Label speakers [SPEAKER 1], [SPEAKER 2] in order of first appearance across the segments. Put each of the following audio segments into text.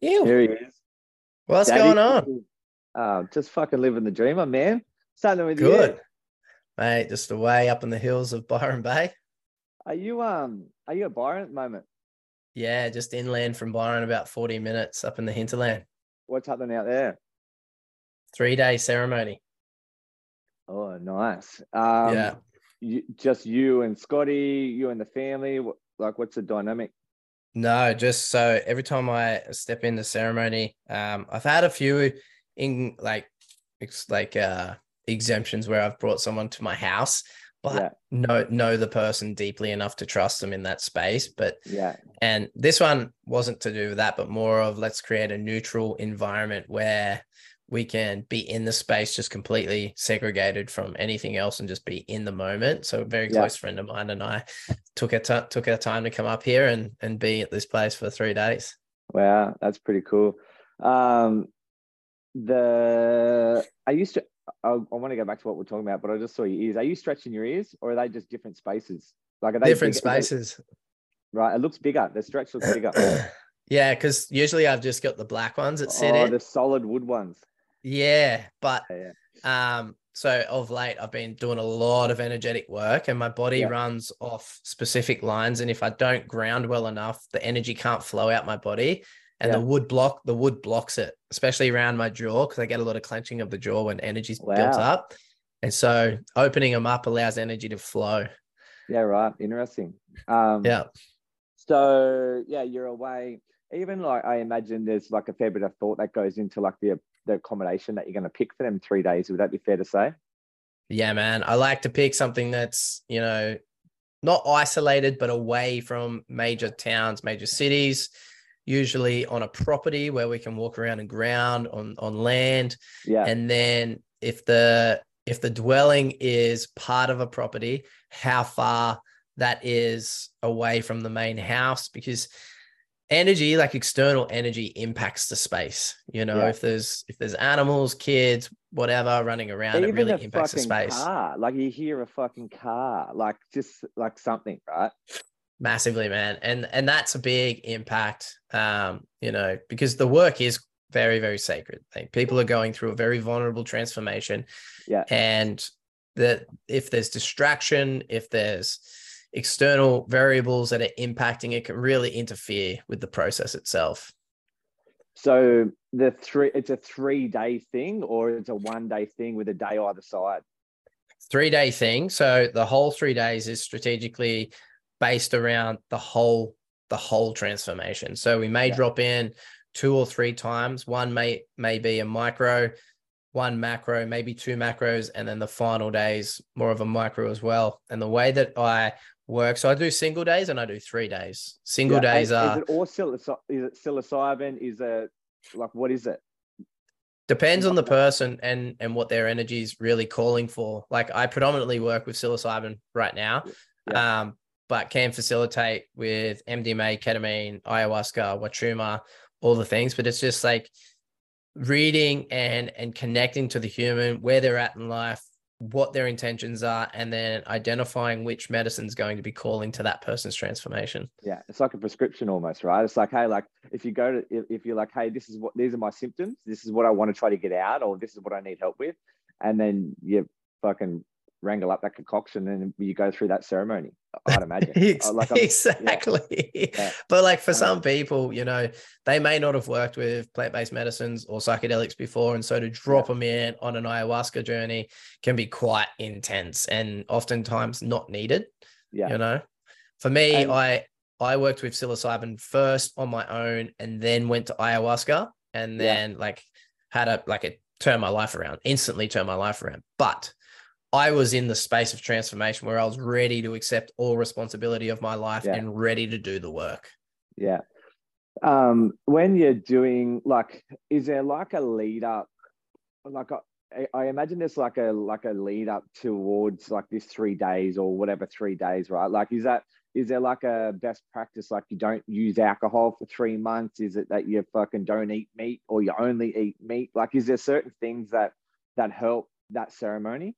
[SPEAKER 1] Ew.
[SPEAKER 2] Here he is.
[SPEAKER 1] What's
[SPEAKER 2] Daddy.
[SPEAKER 1] going on?
[SPEAKER 2] Uh, just fucking living the dream, my man. Starting with you.
[SPEAKER 1] Good.
[SPEAKER 2] you.
[SPEAKER 1] Mate, just away up in the hills of Byron Bay.
[SPEAKER 2] Are you um are you at Byron at the moment?
[SPEAKER 1] Yeah, just inland from Byron, about 40 minutes up in the hinterland.
[SPEAKER 2] What's happening out there?
[SPEAKER 1] Three day ceremony.
[SPEAKER 2] Oh, nice. Um,
[SPEAKER 1] yeah.
[SPEAKER 2] You, just you and Scotty, you and the family. Like, what's the dynamic?
[SPEAKER 1] No, just so every time I step into ceremony, um, I've had a few in like ex- like uh exemptions where I've brought someone to my house, but
[SPEAKER 2] Yeah.
[SPEAKER 1] know know the person deeply enough to trust them in that space. But
[SPEAKER 2] Yeah,
[SPEAKER 1] and this one wasn't to do with that, but more of let's create a neutral environment where we can be in the space just completely segregated from anything else and just be in the moment. So a very
[SPEAKER 2] Yeah.
[SPEAKER 1] close friend of mine and I took a t- took our time to come up here and and be at this place for three days.
[SPEAKER 2] wow, that's pretty cool. Um, the I used to. I, I want to go back to what we're talking about, but I just saw your ears. Are you stretching your ears, or are they just different spaces? Like, are they
[SPEAKER 1] Different
[SPEAKER 2] bigger- are they-
[SPEAKER 1] spaces.
[SPEAKER 2] right, it looks bigger. The stretch looks bigger.
[SPEAKER 1] yeah, because usually I've just got the black ones that sit
[SPEAKER 2] oh,
[SPEAKER 1] in.
[SPEAKER 2] the solid wood ones.
[SPEAKER 1] Yeah, but
[SPEAKER 2] Yeah,
[SPEAKER 1] um so of late i've been doing a lot of energetic work and my body
[SPEAKER 2] Yeah.
[SPEAKER 1] runs off specific lines and if i don't ground well enough the energy can't flow out my body and the wood block the wood blocks it especially around my jaw because i get a lot of clenching of the jaw when energy's built up and so opening them up allows energy to flow
[SPEAKER 2] yeah, right. Interesting. Um,
[SPEAKER 1] yeah
[SPEAKER 2] So yeah, you're away. Even like I imagine there's like a fair bit of thought that goes into like the the accommodation that you're going to pick for them three days. Would that be fair to say?
[SPEAKER 1] yeah man i like to pick something that's you know not isolated but away from major towns major cities usually on a property where we can walk around and ground on on land
[SPEAKER 2] Yeah.
[SPEAKER 1] and then if the if the dwelling is part of a property how far that is away from the main house because energy like external energy impacts the space you know
[SPEAKER 2] Yeah.
[SPEAKER 1] if there's if there's animals kids whatever running around it really impacts the space
[SPEAKER 2] car, like you hear a fucking car, like just like something, right?
[SPEAKER 1] massively man and and that's a big impact um you know because the work is very very sacred like people are going through a very vulnerable transformation
[SPEAKER 2] Yeah.
[SPEAKER 1] and that if there's distraction if there's external variables that are impacting it can really interfere with the process itself.
[SPEAKER 2] So the three, it's a three day thing, or it's a one day thing with a day either side.
[SPEAKER 1] three day thing. So the whole three days is strategically based around the whole the whole transformation. So we may
[SPEAKER 2] Yeah.
[SPEAKER 1] drop in two or three times. One may may be a micro one macro maybe two macros and then the final days more of a micro as well. And the way that i work so i do single days and i do three days single
[SPEAKER 2] Yeah,
[SPEAKER 1] days are
[SPEAKER 2] Is it all psilocy- is it psilocybin? Is it like what is it?
[SPEAKER 1] Depends on the person and and what their energy is really calling for. Like I predominantly work with psilocybin right now,
[SPEAKER 2] Yeah.
[SPEAKER 1] um, but can facilitate with MDMA, ketamine, ayahuasca, wachuma, all the things. But it's just like reading and and connecting to the human, where they're at in life, what their intentions are, and then identifying which medicine's going to be calling to that person's transformation.
[SPEAKER 2] Yeah, it's like a prescription almost, right? It's like, hey, like if you go to, if, you're like, hey, this is what these are my symptoms, this is what I want to try to get out, or this is what I need help with, and then you fucking wrangle up that concoction and you go through that ceremony. I'd imagine. Uh, like
[SPEAKER 1] exactly.
[SPEAKER 2] Yeah.
[SPEAKER 1] But like for some people, you know, they may not have worked with plant-based medicines or psychedelics before. And so to drop them in on an ayahuasca journey can be quite intense and oftentimes not needed.
[SPEAKER 2] Yeah.
[SPEAKER 1] You know, for me,
[SPEAKER 2] And-
[SPEAKER 1] I I worked with psilocybin first on my own and then went to ayahuasca and
[SPEAKER 2] Yeah.
[SPEAKER 1] then like had a like a turn my life around, instantly turn my life around. But I was in the space of transformation where I was ready to accept all responsibility of my life
[SPEAKER 2] Yeah.
[SPEAKER 1] and ready to do the work.
[SPEAKER 2] Yeah. Um, when you're doing like, is there like a lead up? Like I, I imagine there's like a like a lead up towards like this three days or whatever three days, right? Like, is that is there like a best practice? Like you don't use alcohol for three months? Is it that you fucking don't eat meat or you only eat meat? Like, is there certain things that that help that ceremony?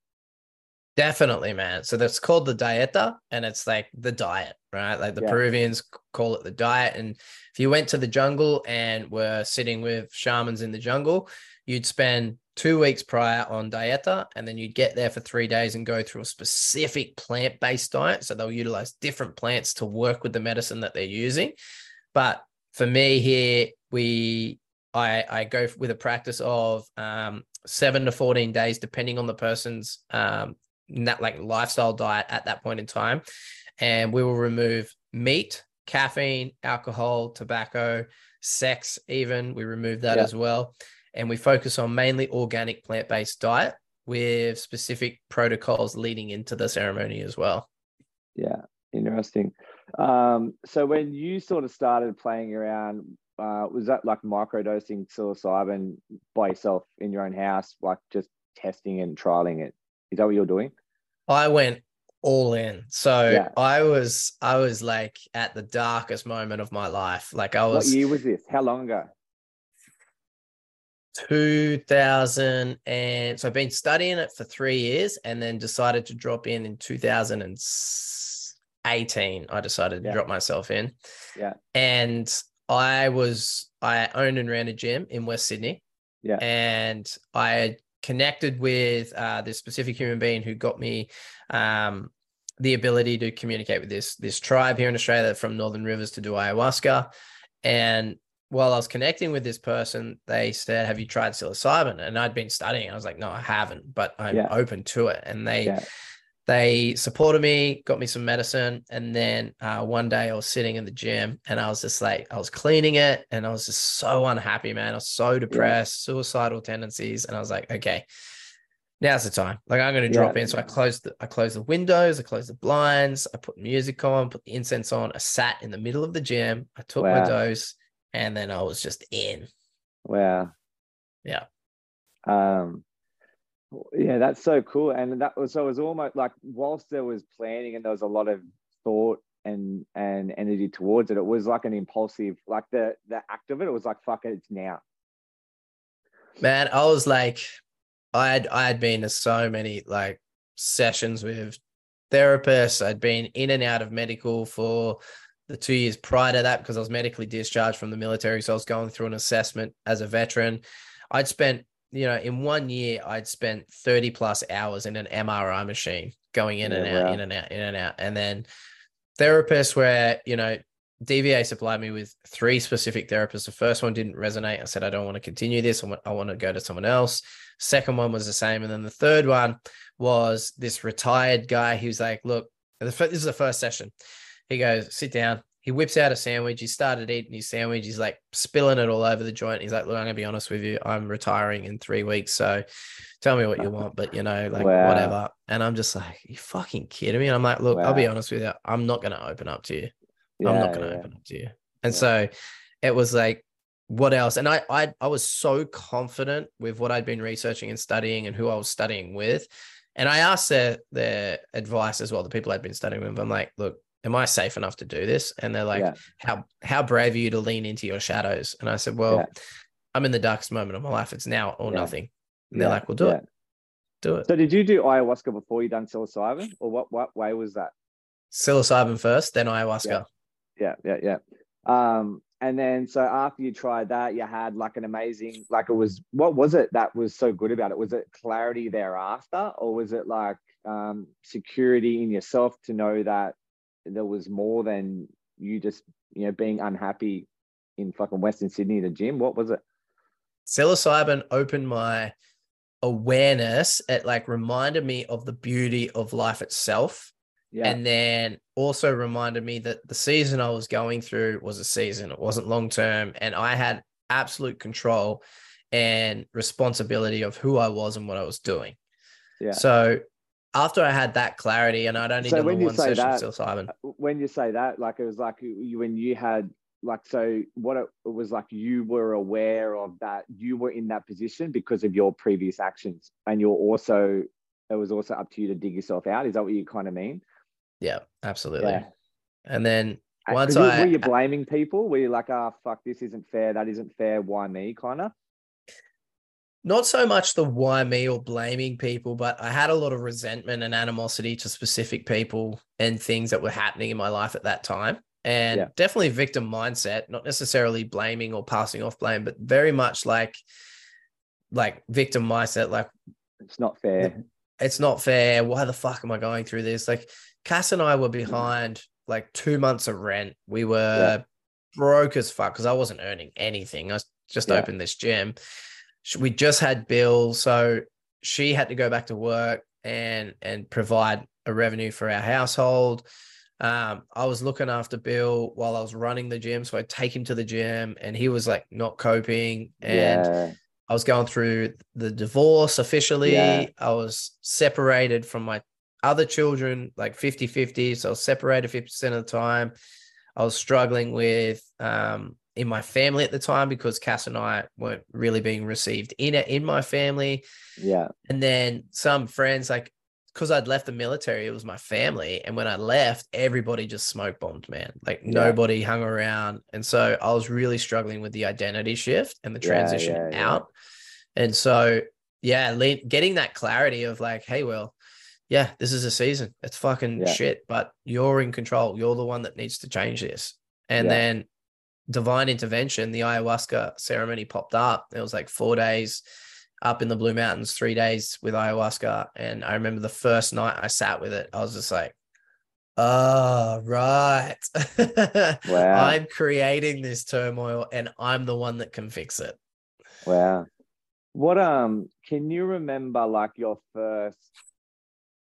[SPEAKER 1] Definitely, man. So that's called the dieta, and it's like the diet, right? Like the
[SPEAKER 2] Yeah.
[SPEAKER 1] Peruvians call it the diet. And if you went to the jungle and were sitting with shamans in the jungle, you'd spend two weeks prior on dieta, and then you'd get there for three days and go through a specific plant-based diet. So they'll utilize different plants to work with the medicine that they're using. But for me here, we I I go with a practice of um, seven to fourteen days, depending on the person's um, that like lifestyle diet at that point in time, and we will remove meat, caffeine, alcohol, tobacco, sex. Even we remove that
[SPEAKER 2] Yeah.
[SPEAKER 1] as well, and we focus on mainly organic plant based diet with specific protocols leading into the ceremony as well.
[SPEAKER 2] Yeah, interesting. Um, so when you sort of started playing around, uh, was that like microdosing psilocybin by yourself in your own house, like just testing and trialing it? Is that what you're doing?
[SPEAKER 1] I went all in. So
[SPEAKER 2] Yeah.
[SPEAKER 1] I was I was like at the darkest moment of my life. Like I was What
[SPEAKER 2] year was this? How long ago?
[SPEAKER 1] 2000 and so I've been studying it for 3 years and then decided to drop in in 2018. I decided to
[SPEAKER 2] Yeah.
[SPEAKER 1] drop myself in.
[SPEAKER 2] Yeah.
[SPEAKER 1] And I was I owned and ran a gym in West Sydney.
[SPEAKER 2] Yeah.
[SPEAKER 1] And I had connected with uh, this specific human being who got me um, the ability to communicate with this this tribe here in Australia from Northern Rivers to do ayahuasca. And while I was connecting with this person, they said, "Have you tried psilocybin?" And I'd been studying. I was like, "No, I haven't, but I'm
[SPEAKER 2] Yeah.
[SPEAKER 1] open to it." And they
[SPEAKER 2] Yeah.
[SPEAKER 1] They supported me, got me some medicine, and then uh, one day I was sitting in the gym and I was just like, I was cleaning it, and I was just so unhappy, man. I was so depressed, suicidal tendencies, and I was like, okay, now's the time. Like I'm going to drop
[SPEAKER 2] Yeah.
[SPEAKER 1] in. So I closed, the, I closed the windows, I closed the blinds, I put music on, put the incense on. I sat in the middle of the gym, I took my dose, and then I was just in.
[SPEAKER 2] Wow.
[SPEAKER 1] Yeah.
[SPEAKER 2] Um, yeah, that's so cool. And that was so it was almost like whilst there was planning and there was a lot of thought and and energy towards it, it was like an impulsive, like the the act of it, it was like fuck it, it's now.
[SPEAKER 1] Man, I was like, I had I had been to so many like sessions with therapists. I'd been in and out of medical for the two years prior to that because I was medically discharged from the military. So I was going through an assessment as a veteran. I'd spent, you know, in one year, I'd spent 30 plus hours in an MRI machine going in and out,
[SPEAKER 2] wow.
[SPEAKER 1] in and out, in and out. And then therapists where, you know, DVA supplied me with three specific therapists. The first one didn't resonate. I said, I don't want to continue this. I want, I want to go to someone else. Second one was the same. And then the third one was this retired guy. He was like, look, this is the first session. He goes, sit down. He whips out a sandwich. He started eating his sandwich. He's like spilling it all over the joint. He's like, look, I'm going to be honest with you. I'm retiring in three weeks. So tell me what you want, but you know, like
[SPEAKER 2] Wow.
[SPEAKER 1] whatever. And I'm just like, you fucking kidding me? And I'm like, look, I'll be honest with you. I'm not going to open up to you.
[SPEAKER 2] Yeah,
[SPEAKER 1] I'm not going to
[SPEAKER 2] yeah.
[SPEAKER 1] open up to you. And
[SPEAKER 2] Yeah.
[SPEAKER 1] so it was like, what else? And I, I, I was so confident with what I'd been researching and studying and who I was studying with. And I asked their, their advice as well, the people I'd been studying with. I'm like, look, am I safe enough to do this? And they're like,
[SPEAKER 2] Yeah.
[SPEAKER 1] how, how brave are you to lean into your shadows? And I said, well,
[SPEAKER 2] Yeah.
[SPEAKER 1] I'm in the darkest moment of my life. It's now or
[SPEAKER 2] Yeah.
[SPEAKER 1] nothing. And they're like, well, do it, do it.
[SPEAKER 2] So did you do ayahuasca before you done psilocybin, or what? What way was that?
[SPEAKER 1] Psilocybin first, then ayahuasca.
[SPEAKER 2] Yeah, yeah, yeah. Um, and then so after you tried that, you had like an amazing, like it was. What was it that was so good about it? Was it clarity thereafter, or was it like um, security in yourself to know that there was more than you just you know being unhappy in fucking Western Sydney a gym? What was it?
[SPEAKER 1] psilocybin opened my awareness it like reminded me of the beauty of life itself
[SPEAKER 2] Yeah,
[SPEAKER 1] and then also reminded me that the season i was going through was a season it wasn't long term and i had absolute control and responsibility of who i was and what i was doing
[SPEAKER 2] yeah.
[SPEAKER 1] so after i had that clarity and i'd only
[SPEAKER 2] So
[SPEAKER 1] done the
[SPEAKER 2] when you
[SPEAKER 1] one
[SPEAKER 2] say
[SPEAKER 1] session
[SPEAKER 2] that-
[SPEAKER 1] of psilocybin
[SPEAKER 2] when you say that, like it was like you, when you had like so what it, it was like you were aware of that you were in that position because of your previous actions, and you're also it was also up to you to dig yourself out. Is that what you kind of mean?
[SPEAKER 1] yeah absolutely
[SPEAKER 2] Yeah.
[SPEAKER 1] and then once
[SPEAKER 2] you-
[SPEAKER 1] I-
[SPEAKER 2] were you blaming people? Were you like, ah, fuck, this isn't fair. That isn't fair. Why me? Kind of.
[SPEAKER 1] Not so much the why me or blaming people, but I had a lot of resentment and animosity to specific people and things that were happening in my life at that time. And
[SPEAKER 2] Yeah.
[SPEAKER 1] definitely victim mindset, not necessarily blaming or passing off blame, but very much like like victim mindset, like
[SPEAKER 2] It's not fair.
[SPEAKER 1] it's not fair. Why the fuck am I going through this? Like Cass and I were mm. behind like two months of rent. We were broke as fuck because I wasn't earning anything. I just
[SPEAKER 2] Yeah.
[SPEAKER 1] opened this gym. We just had Bill, so she had to go back to work and and provide a revenue for our household. Um, I was looking after Bill while I was running the gym, so I'd take him to the gym, and he was like not coping, and
[SPEAKER 2] yeah.
[SPEAKER 1] I was going through the divorce officially.
[SPEAKER 2] Yeah.
[SPEAKER 1] I was separated from my other children, like 50 50. So I was separated 50% of the time. I was struggling with um, in my family at the time because Cass and I weren't really being received in it in my family.
[SPEAKER 2] Yeah.
[SPEAKER 1] And then some friends, like, because I'd left the military, it was my family. And when I left, everybody just smoke bombed, man. Like
[SPEAKER 2] Yeah.
[SPEAKER 1] nobody hung around. And so I was really struggling with the identity shift and the transition
[SPEAKER 2] yeah, yeah.
[SPEAKER 1] out. And so, yeah, getting that clarity of like, hey, well, yeah, this is a season. It's fucking shit, but you're in control. You're the one that needs to change this. And then divine intervention, the ayahuasca ceremony popped up. It was like four days up in the Blue Mountains, three days with ayahuasca. And I remember the first night I sat with it, I was just like, oh, right.
[SPEAKER 2] Wow.
[SPEAKER 1] I'm creating this turmoil and I'm the one that can fix it.
[SPEAKER 2] Wow. What um can you remember like your first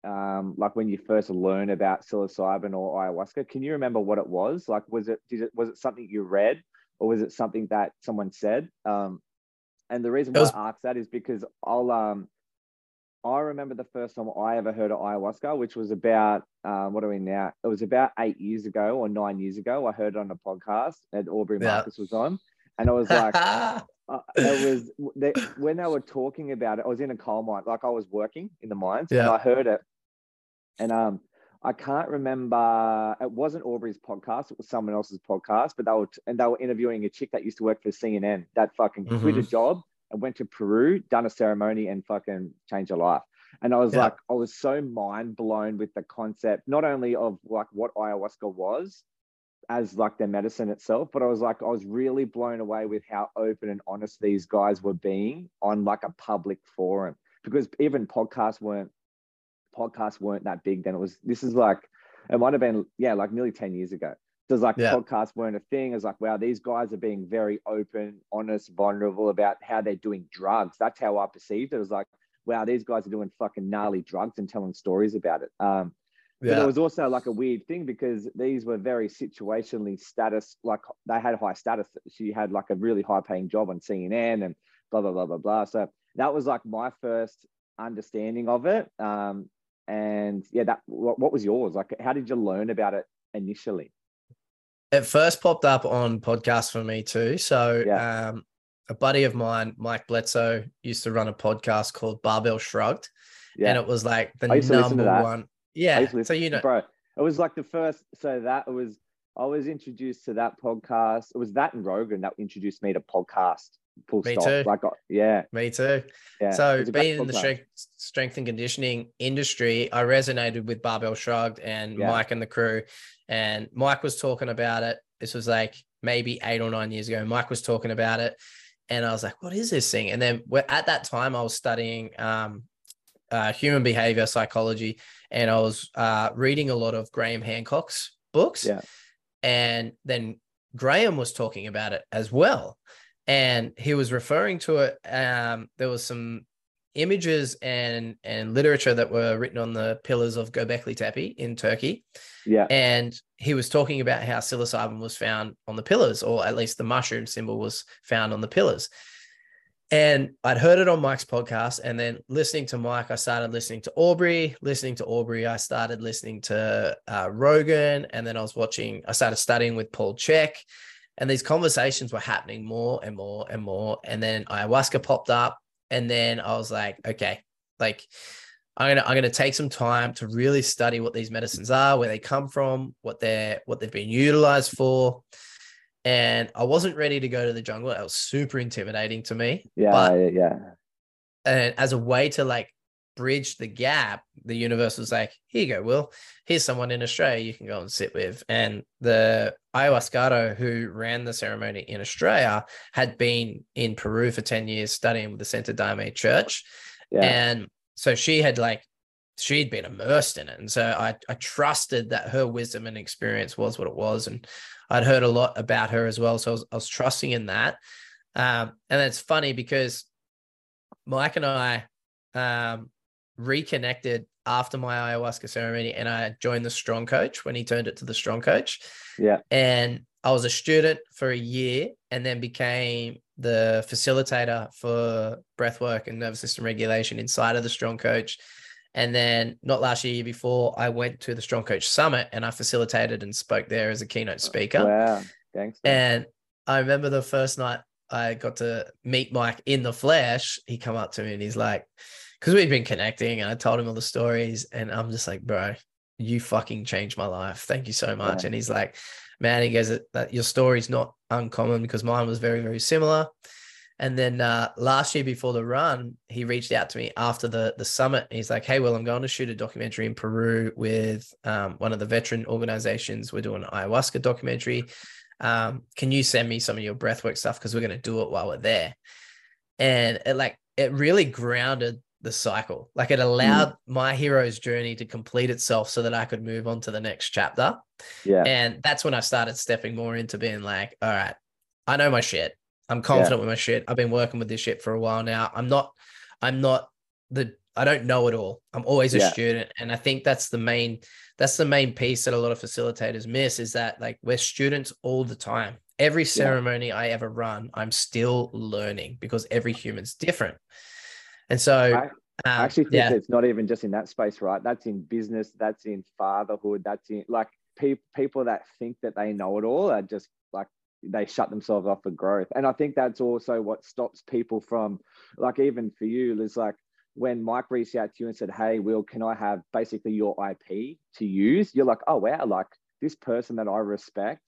[SPEAKER 2] um like when you first learned about psilocybin or ayahuasca? Can you remember what it was? Like was it did it was it something you read or was it something that someone said? Um and the reason why
[SPEAKER 1] was-
[SPEAKER 2] I ask that is because I'll um I remember the first time I ever heard of ayahuasca, which was about um, what are we now? It was about eight years ago or nine years ago. I heard it on a podcast that Aubrey
[SPEAKER 1] Yeah.
[SPEAKER 2] Marcus was on, and I was like, uh, it was they, when they were talking about it. I was in a coal mine, like I was working in the mines, and I heard it, and um, I can't remember. It wasn't Aubrey's podcast; it was someone else's podcast. But they were and they were interviewing a chick that used to work for CNN that fucking quit a job and went to Peru, done a ceremony, and fucking changed her life. And I was
[SPEAKER 1] Yeah.
[SPEAKER 2] like, I was so mind blown with the concept, not only of like what ayahuasca was as like their medicine itself, but I was like, I was really blown away with how open and honest these guys were being on like a public forum because even podcasts weren't podcasts weren't that big then. It was this is like it might have been yeah like nearly ten years ago. So it's like
[SPEAKER 1] Yeah.
[SPEAKER 2] podcasts weren't a thing. It's like wow, these guys are being very open, honest, vulnerable about how they're doing drugs. That's how I perceived it. It was like wow, these guys are doing fucking gnarly drugs and telling stories about it. Um, but it was also like a weird thing because these were very situationally status, like they had high status. She had like a really high paying job on CNN and blah, blah, blah, blah, blah. So that was like my first understanding of it. Um, and yeah, that what, what was yours? Like, how did you learn about it initially?
[SPEAKER 1] It first popped up on podcasts for me too. So
[SPEAKER 2] Yeah.
[SPEAKER 1] um, a buddy of mine, Mike Bledsoe, used to run a podcast called Barbell Shrugged.
[SPEAKER 2] Yeah.
[SPEAKER 1] And it was like the
[SPEAKER 2] I used to listen to
[SPEAKER 1] number one. Yeah. So you know,
[SPEAKER 2] bro, it was like the first. So that was, I was introduced to that podcast. It was that and Rogan that introduced me to podcast. Full
[SPEAKER 1] Me
[SPEAKER 2] stop.
[SPEAKER 1] too.
[SPEAKER 2] Like, yeah,
[SPEAKER 1] me too.
[SPEAKER 2] yeah.
[SPEAKER 1] so
[SPEAKER 2] was a great
[SPEAKER 1] being in the strength, strength and conditioning industry, I resonated with Barbell Shrugged and
[SPEAKER 2] Yeah.
[SPEAKER 1] Mike and the crew. And Mike was talking about it. This was like maybe eight or nine years ago. Mike was talking about it. And I was like, what is this thing? And then at that time, I was studying um, uh, human behavior psychology and I was uh, reading a lot of Graham Hancock's books.
[SPEAKER 2] Yeah.
[SPEAKER 1] And then Graham was talking about it as well. And he was referring to it. Um, there was some images and and literature that were written on the pillars of Göbekli Tepe in Turkey.
[SPEAKER 2] Yeah,
[SPEAKER 1] And he was talking about how psilocybin was found on the pillars, or at least the mushroom symbol was found on the pillars. And I'd heard it on Mike's podcast. And then listening to Mike, I started listening to Aubrey. Listening to Aubrey, I started listening to uh, Rogan. And then I was watching, I started studying with Paul Chek. And these conversations were happening more and more and more. And then ayahuasca popped up. And then I was like, okay, like I'm gonna I'm gonna take some time to really study what these medicines are, where they come from, what they're what they've been utilized for. And I wasn't ready to go to the jungle. It was super intimidating to me.
[SPEAKER 2] yeah,
[SPEAKER 1] but
[SPEAKER 2] yeah,
[SPEAKER 1] and as a way to like bridge the gap, the universe was like, here you go, Will. Here's someone in Australia you can go and sit with. And the ayahuascado who ran the ceremony in Australia had been in Peru for 10 years studying with the Santo Daime Church. Yeah. And so she had like she'd been immersed in it. And so I, I trusted that her wisdom and experience was what it was. And I'd heard a lot about her as well. So I was, I was trusting in that. Um, and it's funny because Mike and I um, reconnected after my ayahuasca ceremony and I joined the strong coach when he turned it to the strong coach.
[SPEAKER 2] Yeah.
[SPEAKER 1] And I was a student for a year and then became the facilitator for breathwork and nervous system regulation inside of the strong coach. And then not last year, year before, I went to the Strong Coach Summit and I facilitated and spoke there as a keynote oh, speaker.
[SPEAKER 2] Wow. Thanks.
[SPEAKER 1] And I remember the first night I got to meet Mike in the flesh. He come up to me and he's like, because we've been connecting and I told him all the stories and I'm just like, bro, you fucking changed my life. Thank you so much. Yeah. And he's like, man, he goes, that your story's not uncommon because mine was very, very similar. And then uh, last year before the run, he reached out to me after the the summit. He's like, "Hey, well, I'm going to shoot a documentary in Peru with um, one of the veteran organizations. We're doing an ayahuasca documentary. Um, can you send me some of your breathwork stuff because we're going to do it while we're there?" And it like it really grounded the cycle. Like it mm. allowed mm. my hero's journey to complete itself so that I could move on to the next chapter.
[SPEAKER 2] Yeah.
[SPEAKER 1] And that's when I started stepping more into being like, all right, I know my shit. I'm confident yeah. with my shit. I've been working with this shit for a while now. I'm not, I'm not the, I don't know it all. I'm always a yeah. student. And I think that's the main, that's the main piece that a lot of facilitators miss is that like we're students all the time. Every ceremony yeah. I ever run, I'm still learning because every human's different. And so I, um,
[SPEAKER 2] I actually think yeah. it's not even just in that space, right? That's in business, that's in fatherhood, that's in like pe- people that think that they know it all are just they shut themselves off for growth. And I think that's also what stops people from, like, even for you, is like when Mike reached out to you and said, Hey, Will, can I have basically your IP to use? You're like, Oh, wow, like this person that I respect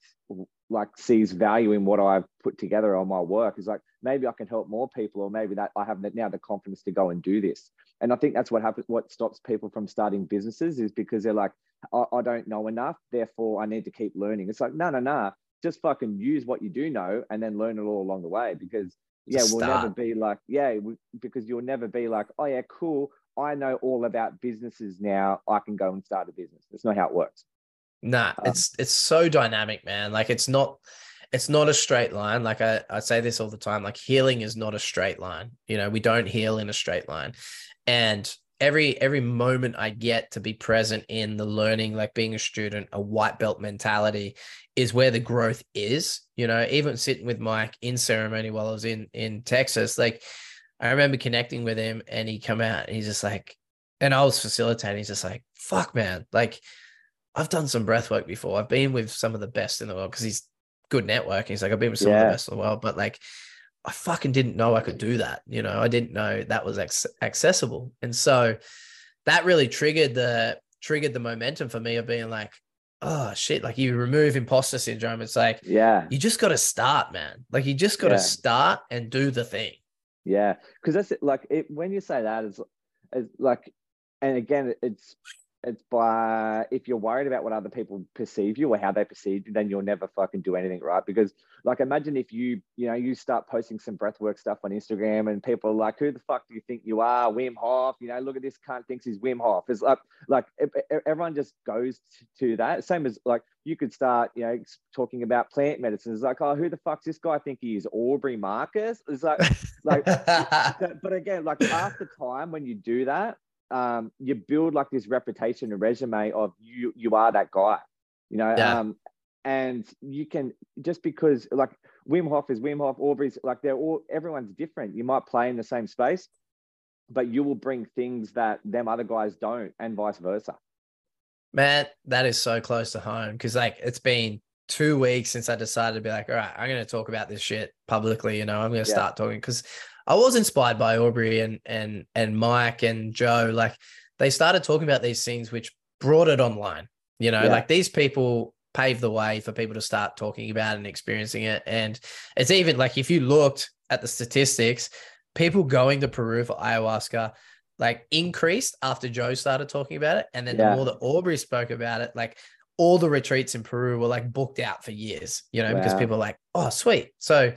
[SPEAKER 2] like sees value in what I've put together on my work is like maybe I can help more people or maybe that I have now the confidence to go and do this. And I think that's what happens what stops people from starting businesses is because they're like I, I don't know enough therefore I need to keep learning. It's like no no no just fucking use what you do know and then learn it all along the way because yeah we'll never be like yeah we, because you'll never be like oh yeah cool I know all about businesses now I can go and start a business. That's not how it works.
[SPEAKER 1] Nah, um, it's it's so dynamic, man. Like it's not it's not a straight line. Like I, I say this all the time, like healing is not a straight line. You know, we don't heal in a straight line. And every every moment I get to be present in the learning, like being a student, a white belt mentality is where the growth is. You know, even sitting with Mike in ceremony while I was in in Texas, like I remember connecting with him and he come out and he's just like, and I was facilitating, he's just like, fuck man, like I've done some breath work before. I've been with some of the best in the world because he's good networking. He's like, I've been with some yeah. of the best in the world, but like, I fucking didn't know I could do that. You know, I didn't know that was ac- accessible. And so that really triggered the triggered the momentum for me of being like, oh shit, like you remove imposter syndrome. It's like,
[SPEAKER 2] yeah,
[SPEAKER 1] you just got to start, man. Like you just got to yeah. start and do the thing.
[SPEAKER 2] Yeah. Cause that's it. like it, when you say that, it's like, and again, it's it's by if you're worried about what other people perceive you or how they perceive you, then you'll never fucking do anything right. Because like imagine if you, you know, you start posting some breathwork stuff on Instagram and people are like, who the fuck do you think you are? Wim Hof, you know, look at this cunt thinks he's Wim Hof. It's like like everyone just goes to that. Same as like you could start, you know, talking about plant medicine. It's like, oh, who the fuck's this guy think he is? Aubrey Marcus? It's like like but again, like after time when you do that, um, you build like this reputation and resume of you you are that guy, you know. Yeah. Um, and you can just because like Wim Hof is Wim Hof, Aubrey's like they're all everyone's different. You might play in the same space, but you will bring things that them other guys don't, and vice versa.
[SPEAKER 1] Man, that is so close to home because like it's been two weeks since I decided to be like, all right, I'm going to talk about this shit publicly. You know, I'm going to yeah. start talking because I was inspired by Aubrey and and and Mike and Joe. Like they started talking about these things, which brought it online. You know, yeah. like these people paved the way for people to start talking about and experiencing it. And it's even like if you looked at the statistics, people going to Peru for ayahuasca like increased after Joe started talking about it. And then
[SPEAKER 2] Yeah.
[SPEAKER 1] the more that Aubrey spoke about it, like all the retreats in Peru were like booked out for years, you know, because people are like, oh, sweet. So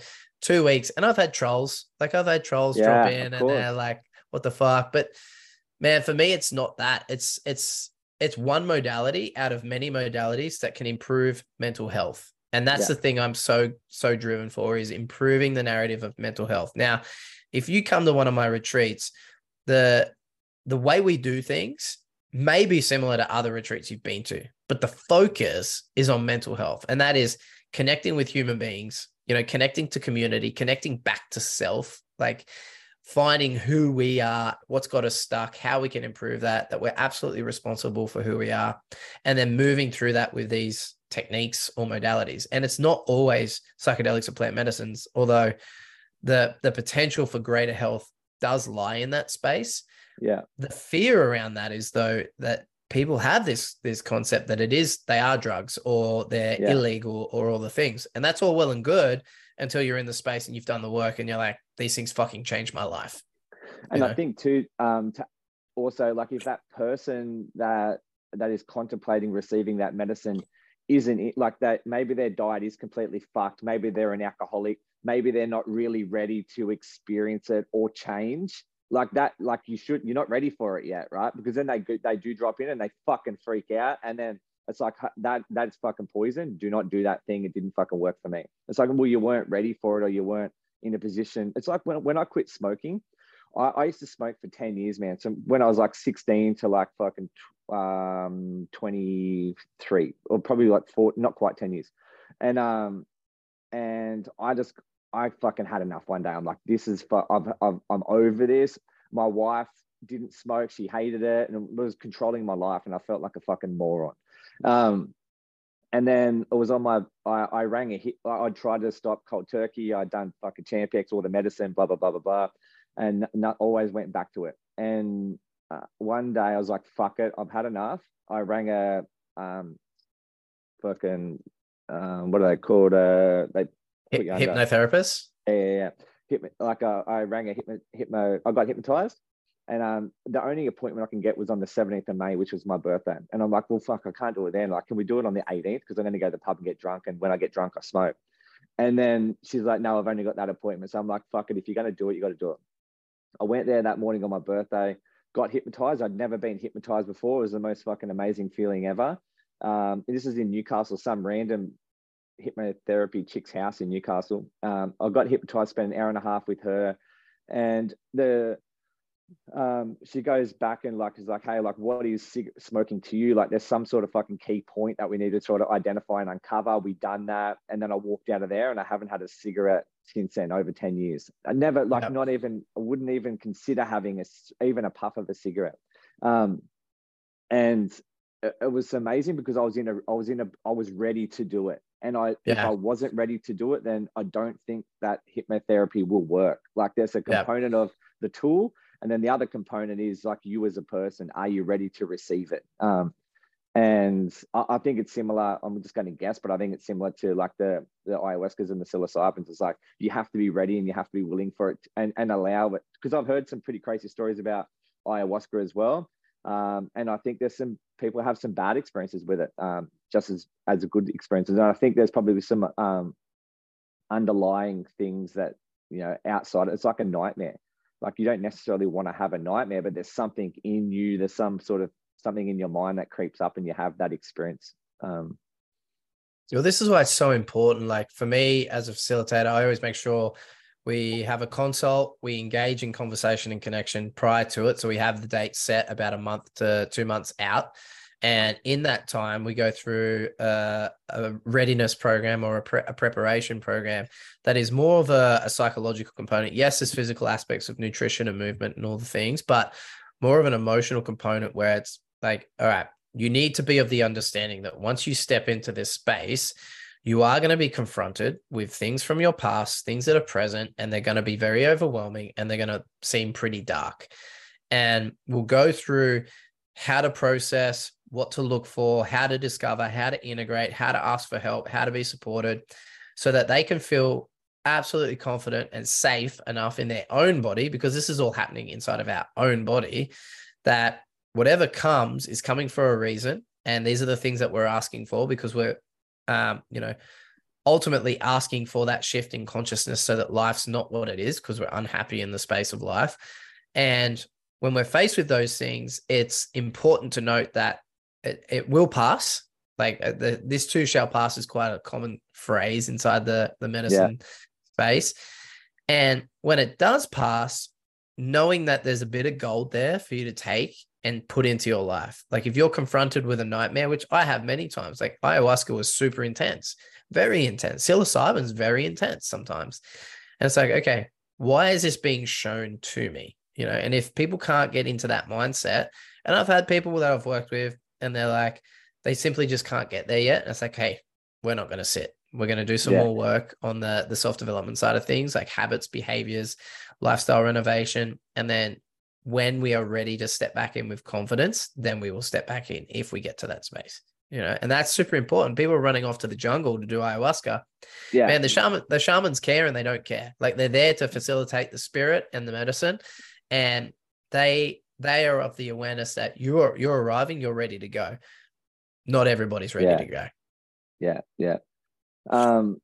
[SPEAKER 1] two weeks. And I've had trolls, like I've had trolls
[SPEAKER 2] Yeah,
[SPEAKER 1] drop in and they're like, what the fuck? But man, for me, it's not that. It's it's it's one modality out of many modalities that can improve mental health. And that's
[SPEAKER 2] Yeah.
[SPEAKER 1] the thing I'm so so driven for is improving the narrative of mental health. Now, if you come to one of my retreats, the the way we do things may be similar to other retreats you've been to, but the focus is on mental health. And that is connecting with human beings, you know, connecting to community, connecting back to self, like finding who we are, what's got us stuck, how we can improve that, that we're absolutely responsible for who we are, and then moving through that with these techniques or modalities. And it's not always psychedelics or plant medicines, although the the potential for greater health does lie in that space.
[SPEAKER 2] Yeah.
[SPEAKER 1] The fear around that is though that people have this this concept that it is they are drugs or they're
[SPEAKER 2] Yeah.
[SPEAKER 1] illegal or all the things. And that's all well and good until you're in the space and you've done the work and you're like, these things fucking changed my life.
[SPEAKER 2] and
[SPEAKER 1] you
[SPEAKER 2] I think too, um, to also like if that person that that is contemplating receiving that medicine isn't it, like that, maybe their diet is completely fucked. Maybe they're an alcoholic. Maybe they're not really ready to experience it or change like that. Like you should, you're not ready for it yet, right? Because then they they do drop in and they fucking freak out, and then it's like that that's fucking poison. Do not do that thing. It didn't fucking work for me. It's like well, you weren't ready for it or you weren't in a position. It's like when when I quit smoking. I, I used to smoke for 10 years, man. So when I was like 16 to like fucking um 23 or probably like four, not quite 10 years. And um and I just I fucking had enough one day. I'm like, this is fu- I've, I've, I'm over this. My wife didn't smoke, she hated it and it was controlling my life, and I felt like a fucking moron. Um and then it was on my I, I rang a hit I, I tried to stop cold turkey. I'd done fucking Champix, all the medicine, blah blah blah blah blah and not always went back to it. And uh, one day I was like, "Fuck it, I've had enough." I rang a um, fucking um, what are they called? Uh, they You
[SPEAKER 1] hypnotherapist.
[SPEAKER 2] yeah, yeah, yeah. Hypno, like uh, I rang a hypno, hypno. I got hypnotized, and um, the only appointment I can get was on the 17th of May, which was my birthday. And I'm like, well, fuck, I can't do it then. Like, can we do it on the 18th? Because I'm going to go to the pub and get drunk, and when I get drunk, I smoke. And then she's like, no, I've only got that appointment. So I'm like, fuck it. If you're going to do it, you got to do it. I went there that morning on my birthday, got hypnotized. I'd never been hypnotized before. It was the most fucking amazing feeling ever. Um, this is in Newcastle, some random hypnotherapy chick's house in Newcastle. Um, I got hypnotized, spent an hour and a half with her, and the um, she goes back and like is like, hey, like, what is cig- smoking to you? Like, there's some sort of fucking key point that we need to sort of identify and uncover. We done that, and then I walked out of there, and I haven't had a cigarette since then, over ten years. I never, like, not even, I wouldn't even consider having a even a puff of a cigarette. Um, and it, it was amazing because I was in a, I was in a, I was ready to do it. And I, if I wasn't ready to do it, then I don't think that hypnotherapy will work. Like, there's a
[SPEAKER 1] Yeah.
[SPEAKER 2] component of the tool, and then the other component is like you as a person. Are you ready to receive it? Um, and I, I think it's similar. I'm just going to guess, but I think it's similar to like the the ayahuascas and the psilocybins. It's like you have to be ready and you have to be willing for it and and allow it. Because I've heard some pretty crazy stories about ayahuasca as well. Um, and I think there's some people have some bad experiences with it, um, just as as a good experiences. And I think there's probably some um, underlying things that you know outside. It's like a nightmare. Like you don't necessarily want to have a nightmare, but there's something in you. There's some sort of something in your mind that creeps up, and you have that experience. Um,
[SPEAKER 1] Well, this is why it's so important. Like for me as a facilitator, I always make sure we have a consult, we engage in conversation and connection prior to it. So we have the date set about a month to two months out. And in that time, we go through a, a readiness program or a, pre- a preparation program that is more of a, a psychological component. Yes, there's physical aspects of nutrition and movement and all the things, but more of an emotional component where it's like, all right, you need to be of the understanding that once you step into this space, you are going to be confronted with things from your past, things that are present, and they're going to be very overwhelming and they're going to seem pretty dark. And we'll go through how to process, what to look for, how to discover, how to integrate, how to ask for help, how to be supported so that they can feel absolutely confident and safe enough in their own body, because this is all happening inside of our own body, that whatever comes is coming for a reason. And these are the things that we're asking for because we're, um, you know, ultimately asking for that shift in consciousness so that life's not what it is because we're unhappy in the space of life. And when we're faced with those things, it's important to note that it, it will pass. Like uh, the, this too shall pass is quite a common phrase inside the, the medicine yeah. space. And when it does pass, knowing that there's a bit of gold there for you to take and put into your life. Like if you're confronted with a nightmare, which I have many times, like ayahuasca was super intense, very intense. Psilocybin's very intense sometimes. And it's like, okay, why is this being shown to me? You know, and if people can't get into that mindset, and I've had people that I've worked with and they're like, they simply just can't get there yet. And it's like, hey, we're not going to sit. We're going to do some yeah. more work on the the self development side of things, like habits, behaviors, lifestyle renovation, and then when we are ready to step back in with confidence, then we will step back in if we get to that space. You know, and that's super important. People are running off to the jungle to do ayahuasca. Yeah. Man, the shaman the shamans care and they don't care. Like they're there to facilitate the spirit and the medicine. And they they are of the awareness that you're you're arriving, you're ready to go. Not everybody's ready
[SPEAKER 2] yeah.
[SPEAKER 1] to go.
[SPEAKER 2] Yeah, yeah. Um,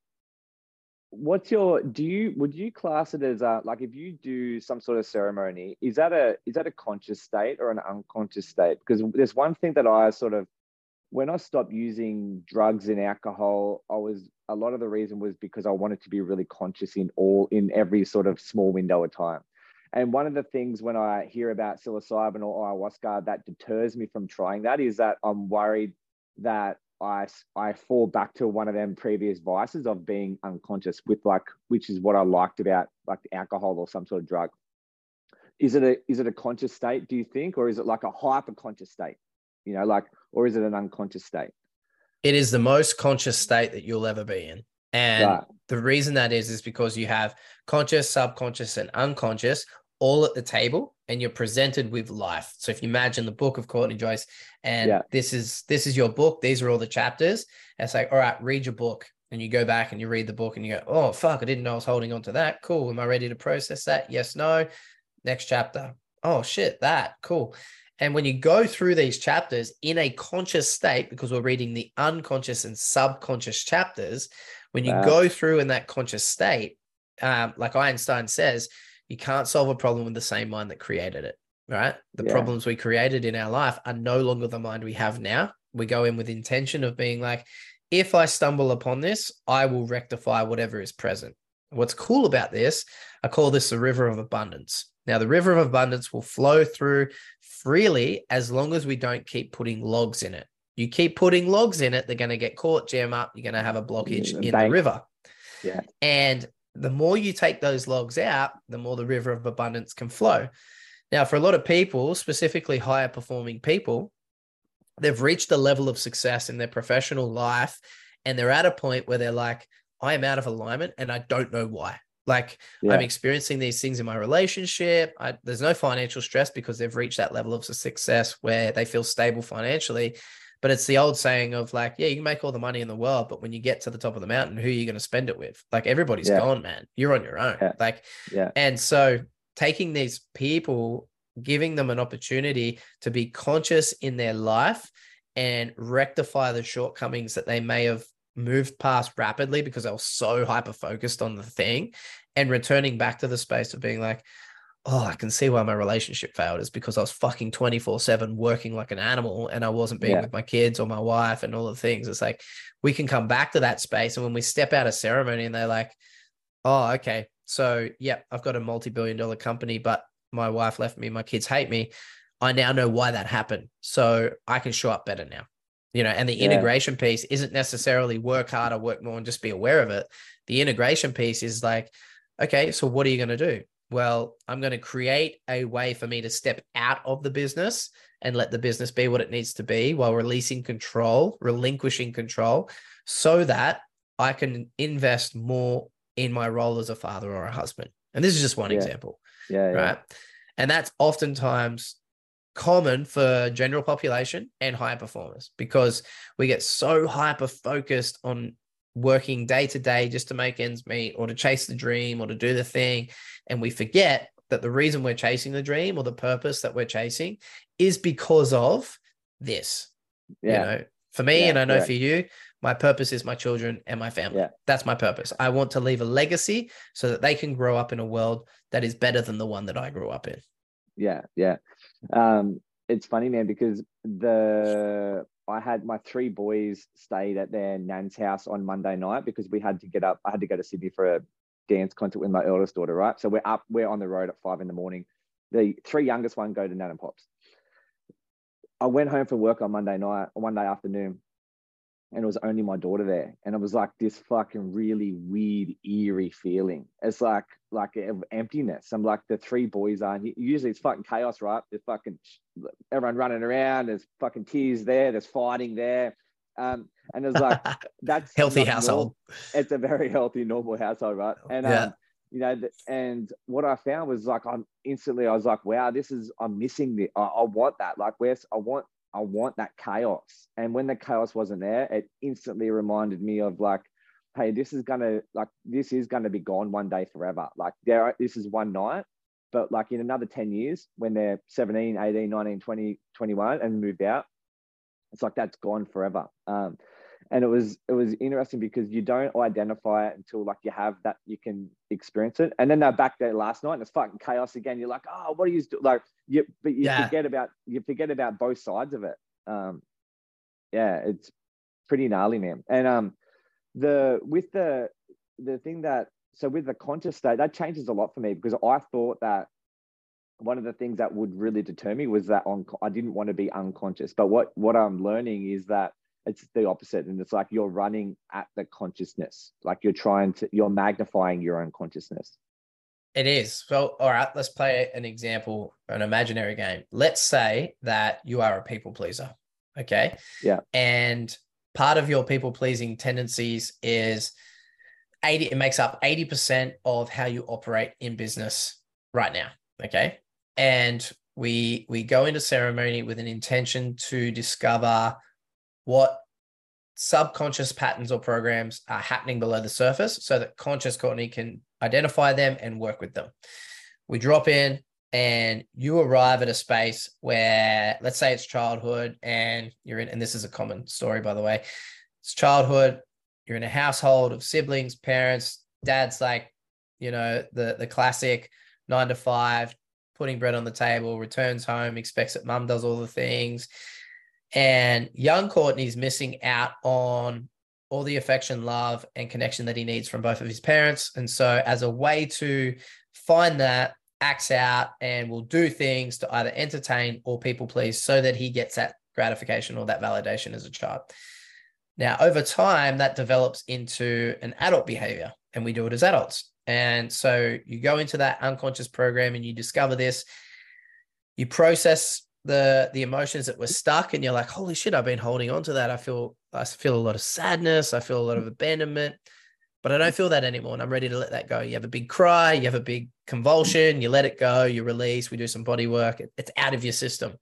[SPEAKER 2] what's your do you would you class it as a like if you do some sort of ceremony is that a is that a conscious state or an unconscious state because there's one thing that i sort of when i stopped using drugs and alcohol i was a lot of the reason was because i wanted to be really conscious in all in every sort of small window of time and one of the things when i hear about psilocybin or ayahuasca that deters me from trying that is that i'm worried that I I fall back to one of them previous vices of being unconscious with like which is what I liked about like alcohol or some sort of drug. Is it a is it a conscious state, do you think, or is it like a hyper conscious state? You know, like or is it an unconscious state?
[SPEAKER 1] It is the most conscious state that you'll ever be in. And right. the reason that is is because you have conscious, subconscious, and unconscious all at the table and you're presented with life. So if you imagine the book of Courtney Joyce and yeah. this is this is your book, these are all the chapters. it's like, all right, read your book. And you go back and you read the book and you go, oh fuck, I didn't know I was holding on to that. Cool. Am I ready to process that? Yes, no. Next chapter. Oh shit, that cool. And when you go through these chapters in a conscious state, because we're reading the unconscious and subconscious chapters, when you wow. go through in that conscious state, um, like Einstein says, you can't solve a problem with the same mind that created it, right? The yeah. problems we created in our life are no longer the mind we have now. We go in with intention of being like, if I stumble upon this, I will rectify whatever is present. What's cool about this, I call this the river of abundance. Now, the river of abundance will flow through freely as long as we don't keep putting logs in it. You keep putting logs in it, they're going to get caught, jam up, you're going to have a blockage in the river.
[SPEAKER 2] Yeah.
[SPEAKER 1] And the more you take those logs out, the more the river of abundance can flow. Now, for a lot of people, specifically higher performing people, they've reached a level of success in their professional life and they're at a point where they're like, I am out of alignment and I don't know why. Like yeah. I'm experiencing these things in my relationship. I, there's no financial stress because they've reached that level of success where they feel stable financially. But it's the old saying of like, yeah, you can make all the money in the world, but when you get to the top of the mountain, who are you going to spend it with? Like everybody's yeah. gone, man. You're on your own.
[SPEAKER 2] Yeah.
[SPEAKER 1] Like,
[SPEAKER 2] yeah.
[SPEAKER 1] And so taking these people, giving them an opportunity to be conscious in their life and rectify the shortcomings that they may have moved past rapidly because they were so hyper focused on the thing and returning back to the space of being like, oh, I can see why my relationship failed is because I was fucking 24 7 working like an animal and I wasn't being yeah. with my kids or my wife and all the things. It's like we can come back to that space. And when we step out of ceremony and they're like, oh, okay. So, yeah, I've got a multi billion dollar company, but my wife left me, my kids hate me. I now know why that happened. So I can show up better now. You know, and the yeah. integration piece isn't necessarily work harder, work more, and just be aware of it. The integration piece is like, okay, so what are you going to do? Well, I'm going to create a way for me to step out of the business and let the business be what it needs to be while releasing control, relinquishing control, so that I can invest more in my role as a father or a husband. And this is just one
[SPEAKER 2] yeah.
[SPEAKER 1] example.
[SPEAKER 2] Yeah,
[SPEAKER 1] Right. And that's oftentimes common for general population and high performers because we get so hyper focused on working day to day just to make ends meet or to chase the dream or to do the thing. And we forget that the reason we're chasing the dream or the purpose that we're chasing is because of this. Yeah. You know, for me, yeah, and I know for you, my purpose is my children and my family. Yeah. That's my purpose. I want to leave a legacy so that they can grow up in a world that is better than the one that I grew up in.
[SPEAKER 2] Yeah, yeah. Um, it's funny, man, because the I had my three boys stayed at their nan's house on Monday night because we had to get up. I had to go to Sydney for a dance concert with my eldest daughter, right? So we're up, we're on the road at five in the morning. The three youngest one go to Nan and Pops. I went home from work on Monday night, one day afternoon, and it was only my daughter there. And it was like this fucking really weird eerie feeling. It's like like emptiness. I'm like the three boys are usually it's fucking chaos right? There's fucking everyone running around. There's fucking tears there. There's fighting there. Um and it's like that's
[SPEAKER 1] healthy household.
[SPEAKER 2] normal. it's a very healthy normal household right? And yeah. um you know and what i found was like i'm instantly i was like wow this is i'm missing the i, I want that. Like where's i want I want that chaos. And when the chaos wasn't there, it instantly reminded me of like, hey, this is gonna like this is gonna be gone one day forever. Like there, this is one night, but like in another 10 years, when they're 17, 18, 19, 20, 21 and moved out, it's like that's gone forever. Um, and it was it was interesting because you don't identify it until like you have that you can experience it. And then they're back there last night and it's fucking chaos again. You're like oh what are you doing like you but you yeah. forget about you forget about both sides of it. Um yeah it's pretty gnarly man. And um the with the the thing that so with the conscious state that changes a lot for me because i thought that one of the things that would really deter me was that on i didn't want to be unconscious. But what what i'm learning is that it's the opposite. And it's like you're running at the consciousness like you're trying to you're magnifying your own consciousness.
[SPEAKER 1] It is. Well all right let's play an example an imaginary game. Let's say that you are a people pleaser okay?
[SPEAKER 2] Yeah.
[SPEAKER 1] And part of your people pleasing tendencies is 80 it makes up 80% of how you operate in business right now okay? And we we go into ceremony with an intention to discover what subconscious patterns or programs are happening below the surface so that conscious Courtney can identify them and work with them. We drop in and you arrive at a space where, let's say it's childhood and you're in, and this is a common story, by the way. It's childhood, you're in a household of siblings, parents, dad's like, you know, the, the classic nine to five, putting bread on the table, returns home, expects that mum does all the things and young Courtney's missing out on all the affection, love, and connection that he needs from both of his parents. And so, as a way to find that, acts out and will do things to either entertain or people please so that he gets that gratification or that validation as a child. Now, over time, that develops into an adult behavior, and we do it as adults. And so, you go into that unconscious program and you discover this, you process the the emotions that were stuck and you're like holy shit i've been holding on to that. I feel i feel a lot of sadness. I feel a lot of abandonment. But i don't feel that anymore and i'm ready to let that go. You have a big cry you have a big convulsion you let it go you release we do some body work it's out of your system.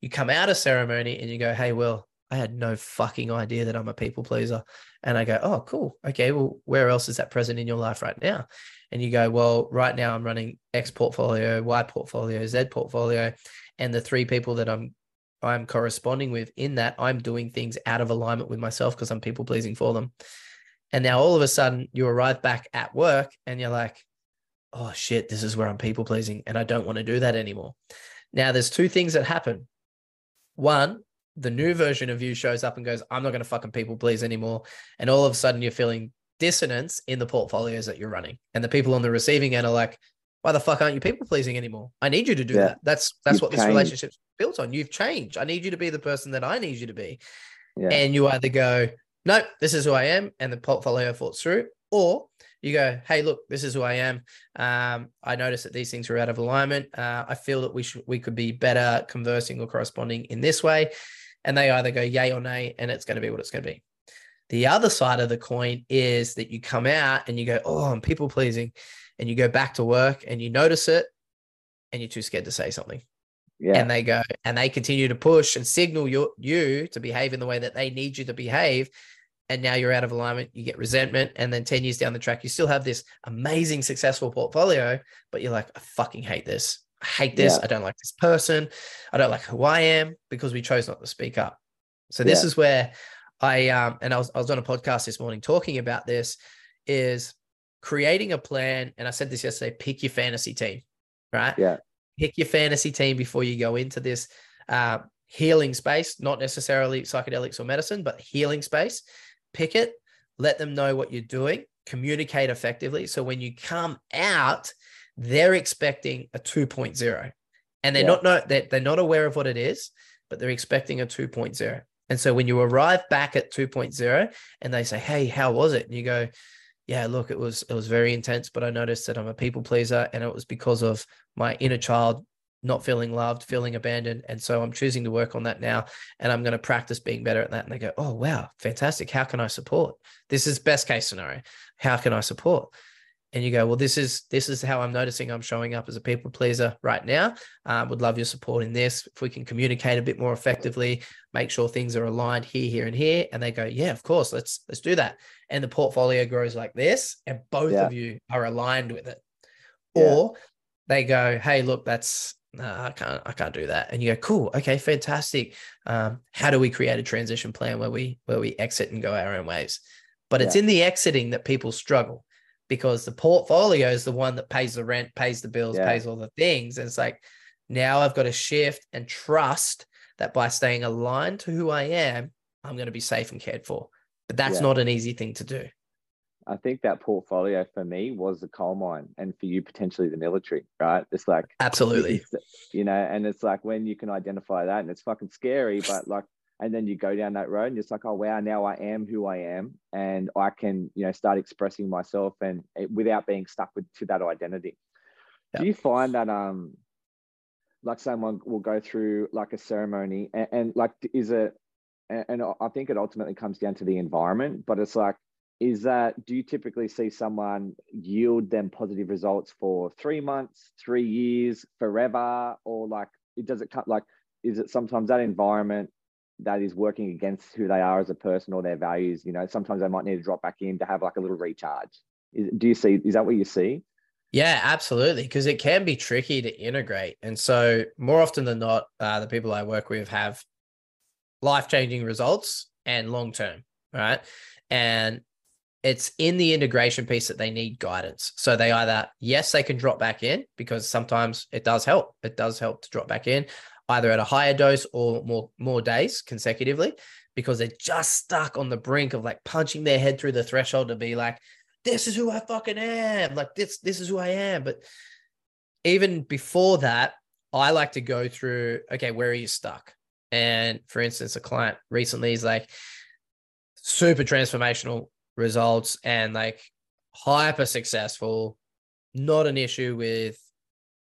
[SPEAKER 1] You come out of ceremony and you go hey well i had no fucking idea that i'm a people pleaser and i go oh cool okay well where else is that present in your life right now and you go well right now i'm running x portfolio y portfolio z portfolio and the three people that I'm I'm corresponding with in that I'm doing things out of alignment with myself because I'm people pleasing for them. And now all of a sudden you arrive back at work and you're like, oh shit, this is where I'm people pleasing and I don't want to do that anymore. Now there's two things that happen. One, the new version of you shows up and goes, I'm not going to fucking people please anymore. And all of a sudden you're feeling dissonance in the portfolios that you're running. And the people on the receiving end are like, why the fuck aren't you people pleasing anymore? I need you to do yeah. that. That's that's You've what this relationship's built on. You've changed. I need you to be the person that I need you to be. Yeah. And you either go, nope, this is who I am, and the portfolio falls through, or you go, hey, look, this is who I am. Um, I notice that these things are out of alignment. Uh, I feel that we should we could be better conversing or corresponding in this way. And they either go yay or nay, and it's going to be what it's going to be. The other side of the coin is that you come out and you go, oh, I'm people pleasing and you go back to work and you notice it and you're too scared to say something. Yeah. And they go and they continue to push and signal you, you to behave in the way that they need you to behave. and now you're out of alignment, you get resentment. And then 10 years down the track, you still have this amazing, successful portfolio, but you're like, I fucking hate this. I hate this. Yeah. I don't like this person. I don't like who I am because we chose not to speak up. So this yeah. is where I um and I was I was on a podcast this morning talking about this is creating a plan. And I said this yesterday, pick your fantasy team, right?
[SPEAKER 2] Yeah.
[SPEAKER 1] Pick your fantasy team before you go into this uh, healing space, not necessarily psychedelics or medicine, but healing space. Pick it, let them know what you're doing, communicate effectively. So when you come out, they're expecting a 2.0 and they're yeah. not know they're, they're not aware of what it is, but they're expecting a 2.0. And so when you arrive back at 2.0 and they say, Hey, how was it? And you go, yeah, look, it was it was very intense, but I noticed that I'm a people pleaser, and it was because of my inner child not feeling loved, feeling abandoned, and so I'm choosing to work on that now, and I'm going to practice being better at that. And they go, oh wow, fantastic! How can I support? This is best case scenario. How can I support? And you go, well, this is this is how I'm noticing I'm showing up as a people pleaser right now. Um, would love your support in this. If we can communicate a bit more effectively, make sure things are aligned here, here, and here, and they go, yeah, of course, let's let's do that. And the portfolio grows like this, and both yeah. of you are aligned with it. Yeah. Or they go, hey, look, that's I can't I can't do that. And you go, cool, okay, fantastic. Um, how do we create a transition plan where we where we exit and go our own ways? But it's in the exiting that people struggle because the portfolio is the one that pays the rent, pays the bills, yeah. pays all the things. And it's like now I've got to shift and trust that by staying aligned to who I am, I'm going to be safe and cared for. But that's yeah. not an easy thing to do.
[SPEAKER 2] I think that portfolio for me was the coal mine, and for you potentially the military, right? It's like
[SPEAKER 1] absolutely,
[SPEAKER 2] you know, and it's like when you can identify that, and it's fucking scary, but like and then you go down that road and it's like oh wow now i am who i am. And i can you know start expressing myself and it, without being stuck with to that identity. Do you find that um like someone will go through like a ceremony and, and like is it and, and i think it ultimately comes down to the environment but it's like is that do you typically see someone yield them positive results for three months three years forever or like it does it cut like is it sometimes that environment that is working against who they are as a person or their values. You know, sometimes they might need to drop back in to have like a little recharge. Is, do you see? Is that what you see?
[SPEAKER 1] Yeah, absolutely. Because it can be tricky to integrate, and so more often than not, uh, the people I work with have life changing results and long term, right? And it's in the integration piece that they need guidance. So they either, yes, they can drop back in because sometimes it does help. It does help to drop back in either at a higher dose or more more days consecutively because they're just stuck on the brink of like punching their head through the threshold to be like this is who I fucking am. Like this this is who I am. But even before that I like to go through okay where are you stuck? And for instance a client recently is like super transformational results and like hyper successful not an issue with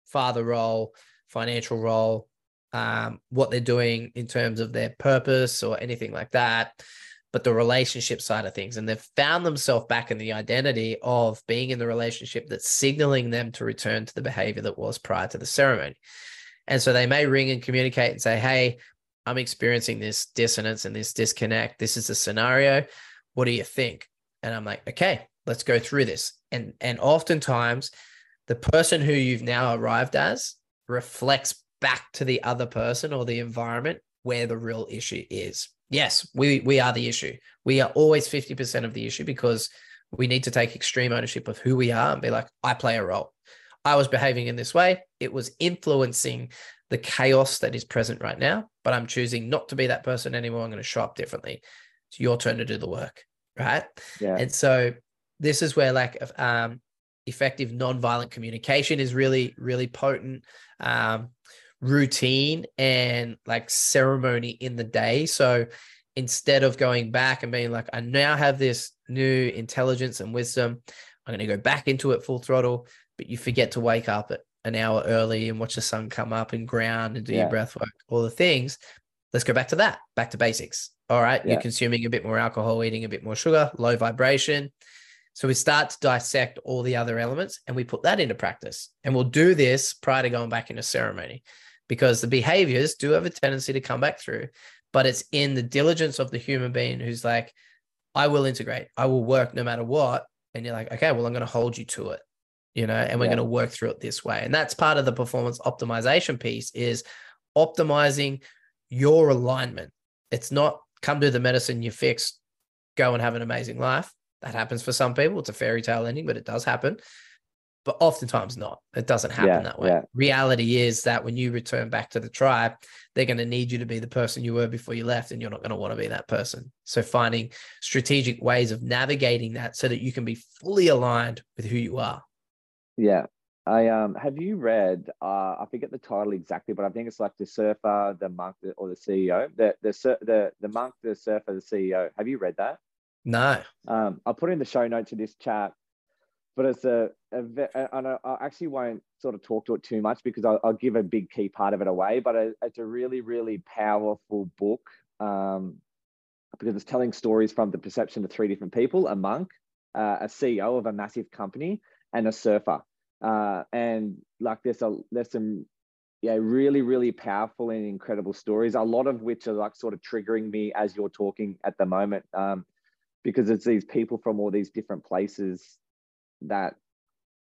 [SPEAKER 1] father role financial role um, what they're doing in terms of their purpose or anything like that, but the relationship side of things. And they've found themselves back in the identity of being in the relationship that's signaling them to return to the behavior that was prior to the ceremony. And so they may ring and communicate and say, Hey, I'm experiencing this dissonance and this disconnect. This is a scenario. What do you think? And I'm like, okay, let's go through this. And and oftentimes the person who you've now arrived as reflects back to the other person or the environment where the real issue is. Yes, we we are the issue. We are always 50% of the issue because we need to take extreme ownership of who we are and be like, I play a role. I was behaving in this way. It was influencing the chaos that is present right now, but I'm choosing not to be that person anymore. I'm going to show up differently. It's your turn to do the work. Right.
[SPEAKER 2] Yeah.
[SPEAKER 1] And so this is where like um, effective nonviolent communication is really, really potent. Um, routine and like ceremony in the day. So instead of going back and being like, I now have this new intelligence and wisdom, I'm going to go back into it full throttle, but you forget to wake up at an hour early and watch the sun come up and ground and do yeah. your breath work, all the things. Let's go back to that, back to basics. All right. Yeah. You're consuming a bit more alcohol, eating a bit more sugar, low vibration. So we start to dissect all the other elements and we put that into practice. And we'll do this prior to going back into ceremony because the behaviors do have a tendency to come back through. But it's in the diligence of the human being who's like, I will integrate. I will work no matter what. And you're like, okay, well, I'm going to hold you to it, you know, and we're yeah. going to work through it this way. And that's part of the performance optimization piece is optimizing your alignment. It's not come do the medicine, you fix, go and have an amazing life. That happens for some people. It's a fairy tale ending, but it does happen. But oftentimes not. It doesn't happen yeah, that way. Yeah. Reality is that when you return back to the tribe, they're going to need you to be the person you were before you left, and you're not going to want to be that person. So finding strategic ways of navigating that so that you can be fully aligned with who you are.
[SPEAKER 2] Yeah. I um have you read uh I forget the title exactly, but I think it's like the surfer, the monk, or the CEO. The the the the monk, the surfer, the CEO. Have you read that?
[SPEAKER 1] No.
[SPEAKER 2] Um, I'll put in the show notes of this chat, but it's a, a and I, actually won't sort of talk to it too much because I'll, I'll give a big key part of it away. But it, it's a really really powerful book um, because it's telling stories from the perception of three different people: a monk, uh, a CEO of a massive company, and a surfer uh, and like there's a there's some yeah really really powerful and incredible stories a lot of which are like sort of triggering me as you're talking at the moment um, because it's these people from all these different places that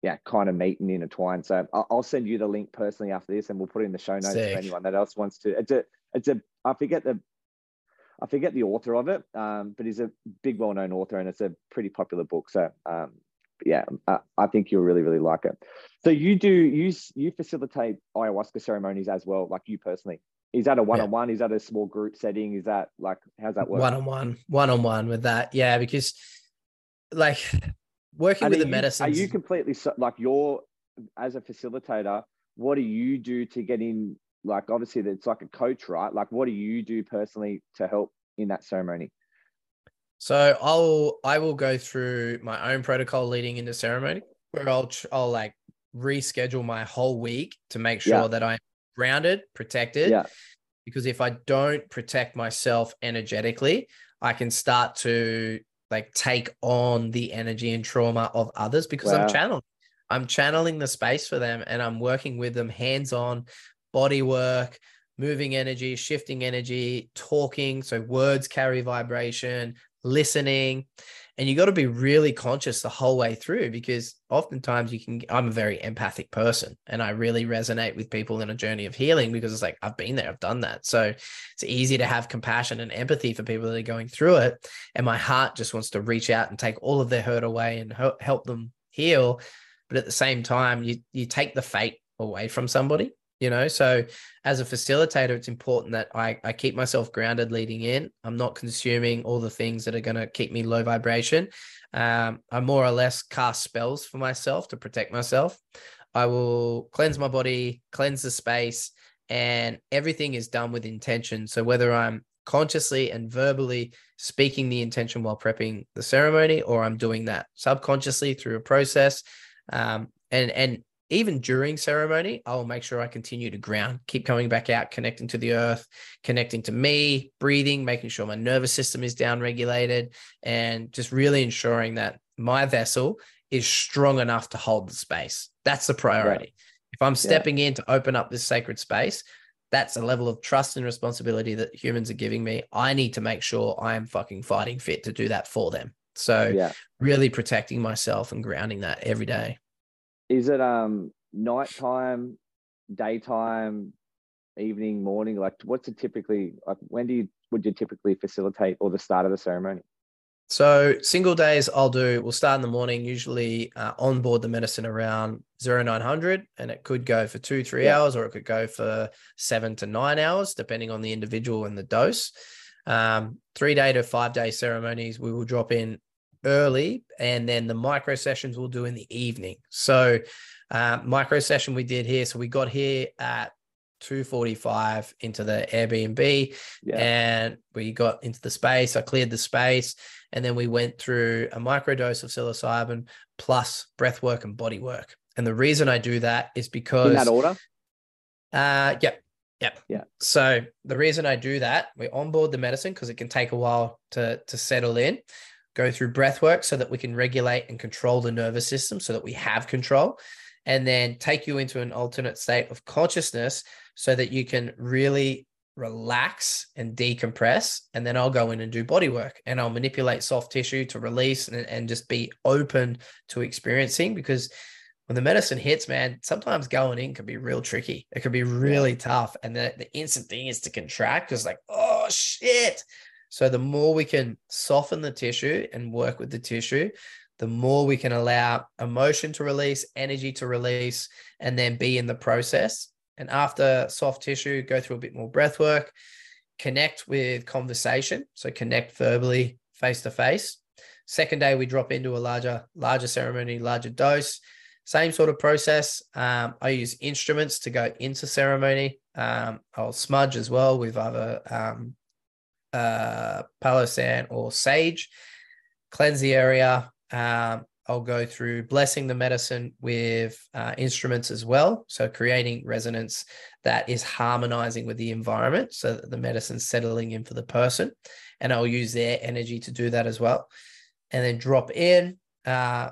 [SPEAKER 2] yeah kind of meet and intertwine so i'll send you the link personally after this and we'll put it in the show notes Sick. for anyone that else wants to it's a it's a i forget the I forget the author of it, um, but he's a big, well-known author, and it's a pretty popular book. So um, yeah, uh, I think you'll really, really like it. So you do you you facilitate ayahuasca ceremonies as well, like you personally. Is that a one-on-one? Yeah. Is that a small group setting? Is that like how's that work?
[SPEAKER 1] One-on-one, one-on-one with that. Yeah, because like working and with the medicine.
[SPEAKER 2] Are you completely like you're as a facilitator? What do you do to get in? Like obviously, it's like a coach, right? Like, what do you do personally to help in that ceremony?
[SPEAKER 1] So I'll I will go through my own protocol leading into ceremony where I'll I'll like reschedule my whole week to make sure yeah. that I'm grounded, protected.
[SPEAKER 2] Yeah.
[SPEAKER 1] Because if I don't protect myself energetically, I can start to like take on the energy and trauma of others because wow. I'm channeling. I'm channeling the space for them and I'm working with them hands on body work, moving energy, shifting energy, talking. So words carry vibration, listening and you got to be really conscious the whole way through because oftentimes you can i'm a very empathic person and i really resonate with people in a journey of healing because it's like i've been there i've done that. So it's easy to have compassion and empathy for people that are going through it and my heart just wants to reach out and take all of their hurt away and help them heal. But at the same time you you take the fate away from somebody you know? So as a facilitator it's important that I, I keep myself grounded leading in. I'm not consuming all the things that are going to keep me low vibration. Um, i more or less cast spells for myself to protect myself. I will cleanse my body cleanse the space and everything is done with intention. So whether i'm consciously and verbally speaking the intention while prepping the ceremony or i'm doing that subconsciously through a process um, and and even during ceremony, I will make sure I continue to ground, keep coming back out, connecting to the earth, connecting to me, breathing, making sure my nervous system is down regulated, and just really ensuring that my vessel is strong enough to hold the space. That's the priority. If I'm stepping yeah. in to open up this sacred space, that's a level of trust and responsibility that humans are giving me. I need to make sure I am fucking fighting fit to do that for them. So, yeah. really protecting myself and grounding that every day.
[SPEAKER 2] Is it um nighttime, daytime, evening, morning? Like, what's it typically like? When do you would you typically facilitate or the start of the ceremony?
[SPEAKER 1] So single days I'll do, we'll start in the morning, usually uh, on board the medicine around 0900 and it could go for two, three yeah. hours or it could go for seven to nine hours, depending on the individual and the dose. Um, three day to five day ceremonies, we will drop in early and then the micro sessions we'll do in the evening. So uh, micro session we did here. So we got here at 245 into the Airbnb yeah. and we got into the space. I cleared the space and then we went through a micro dose of psilocybin plus breath work and body work. And the reason I do that is because
[SPEAKER 2] in that order.
[SPEAKER 1] Uh, yep. Yep.
[SPEAKER 2] Yeah.
[SPEAKER 1] So the reason I do that, we onboard the medicine because it can take a while to to settle in go through breath work so that we can regulate and control the nervous system so that we have control and then take you into an alternate state of consciousness so that you can really relax and decompress and then i'll go in and do body work and i'll manipulate soft tissue to release and, and just be open to experiencing because when the medicine hits man sometimes going in can be real tricky. It can be really tough and the, the instant thing is to contract because like oh shit so the more we can soften the tissue and work with the tissue the more we can allow emotion to release energy to release and then be in the process and after soft tissue, go through a bit more breath work, connect with conversation. So connect verbally, face to face. Second day, we drop into a larger, larger ceremony, larger dose. Same sort of process. Um, I use instruments to go into ceremony. Um, I'll smudge as well with other um, uh, palo santo or sage. Cleanse the area, um, I'll go through blessing the medicine with uh, instruments as well. So creating resonance that is harmonizing with the environment so that the medicine's settling in for the person. And I'll use their energy to do that as well. And then drop in, uh,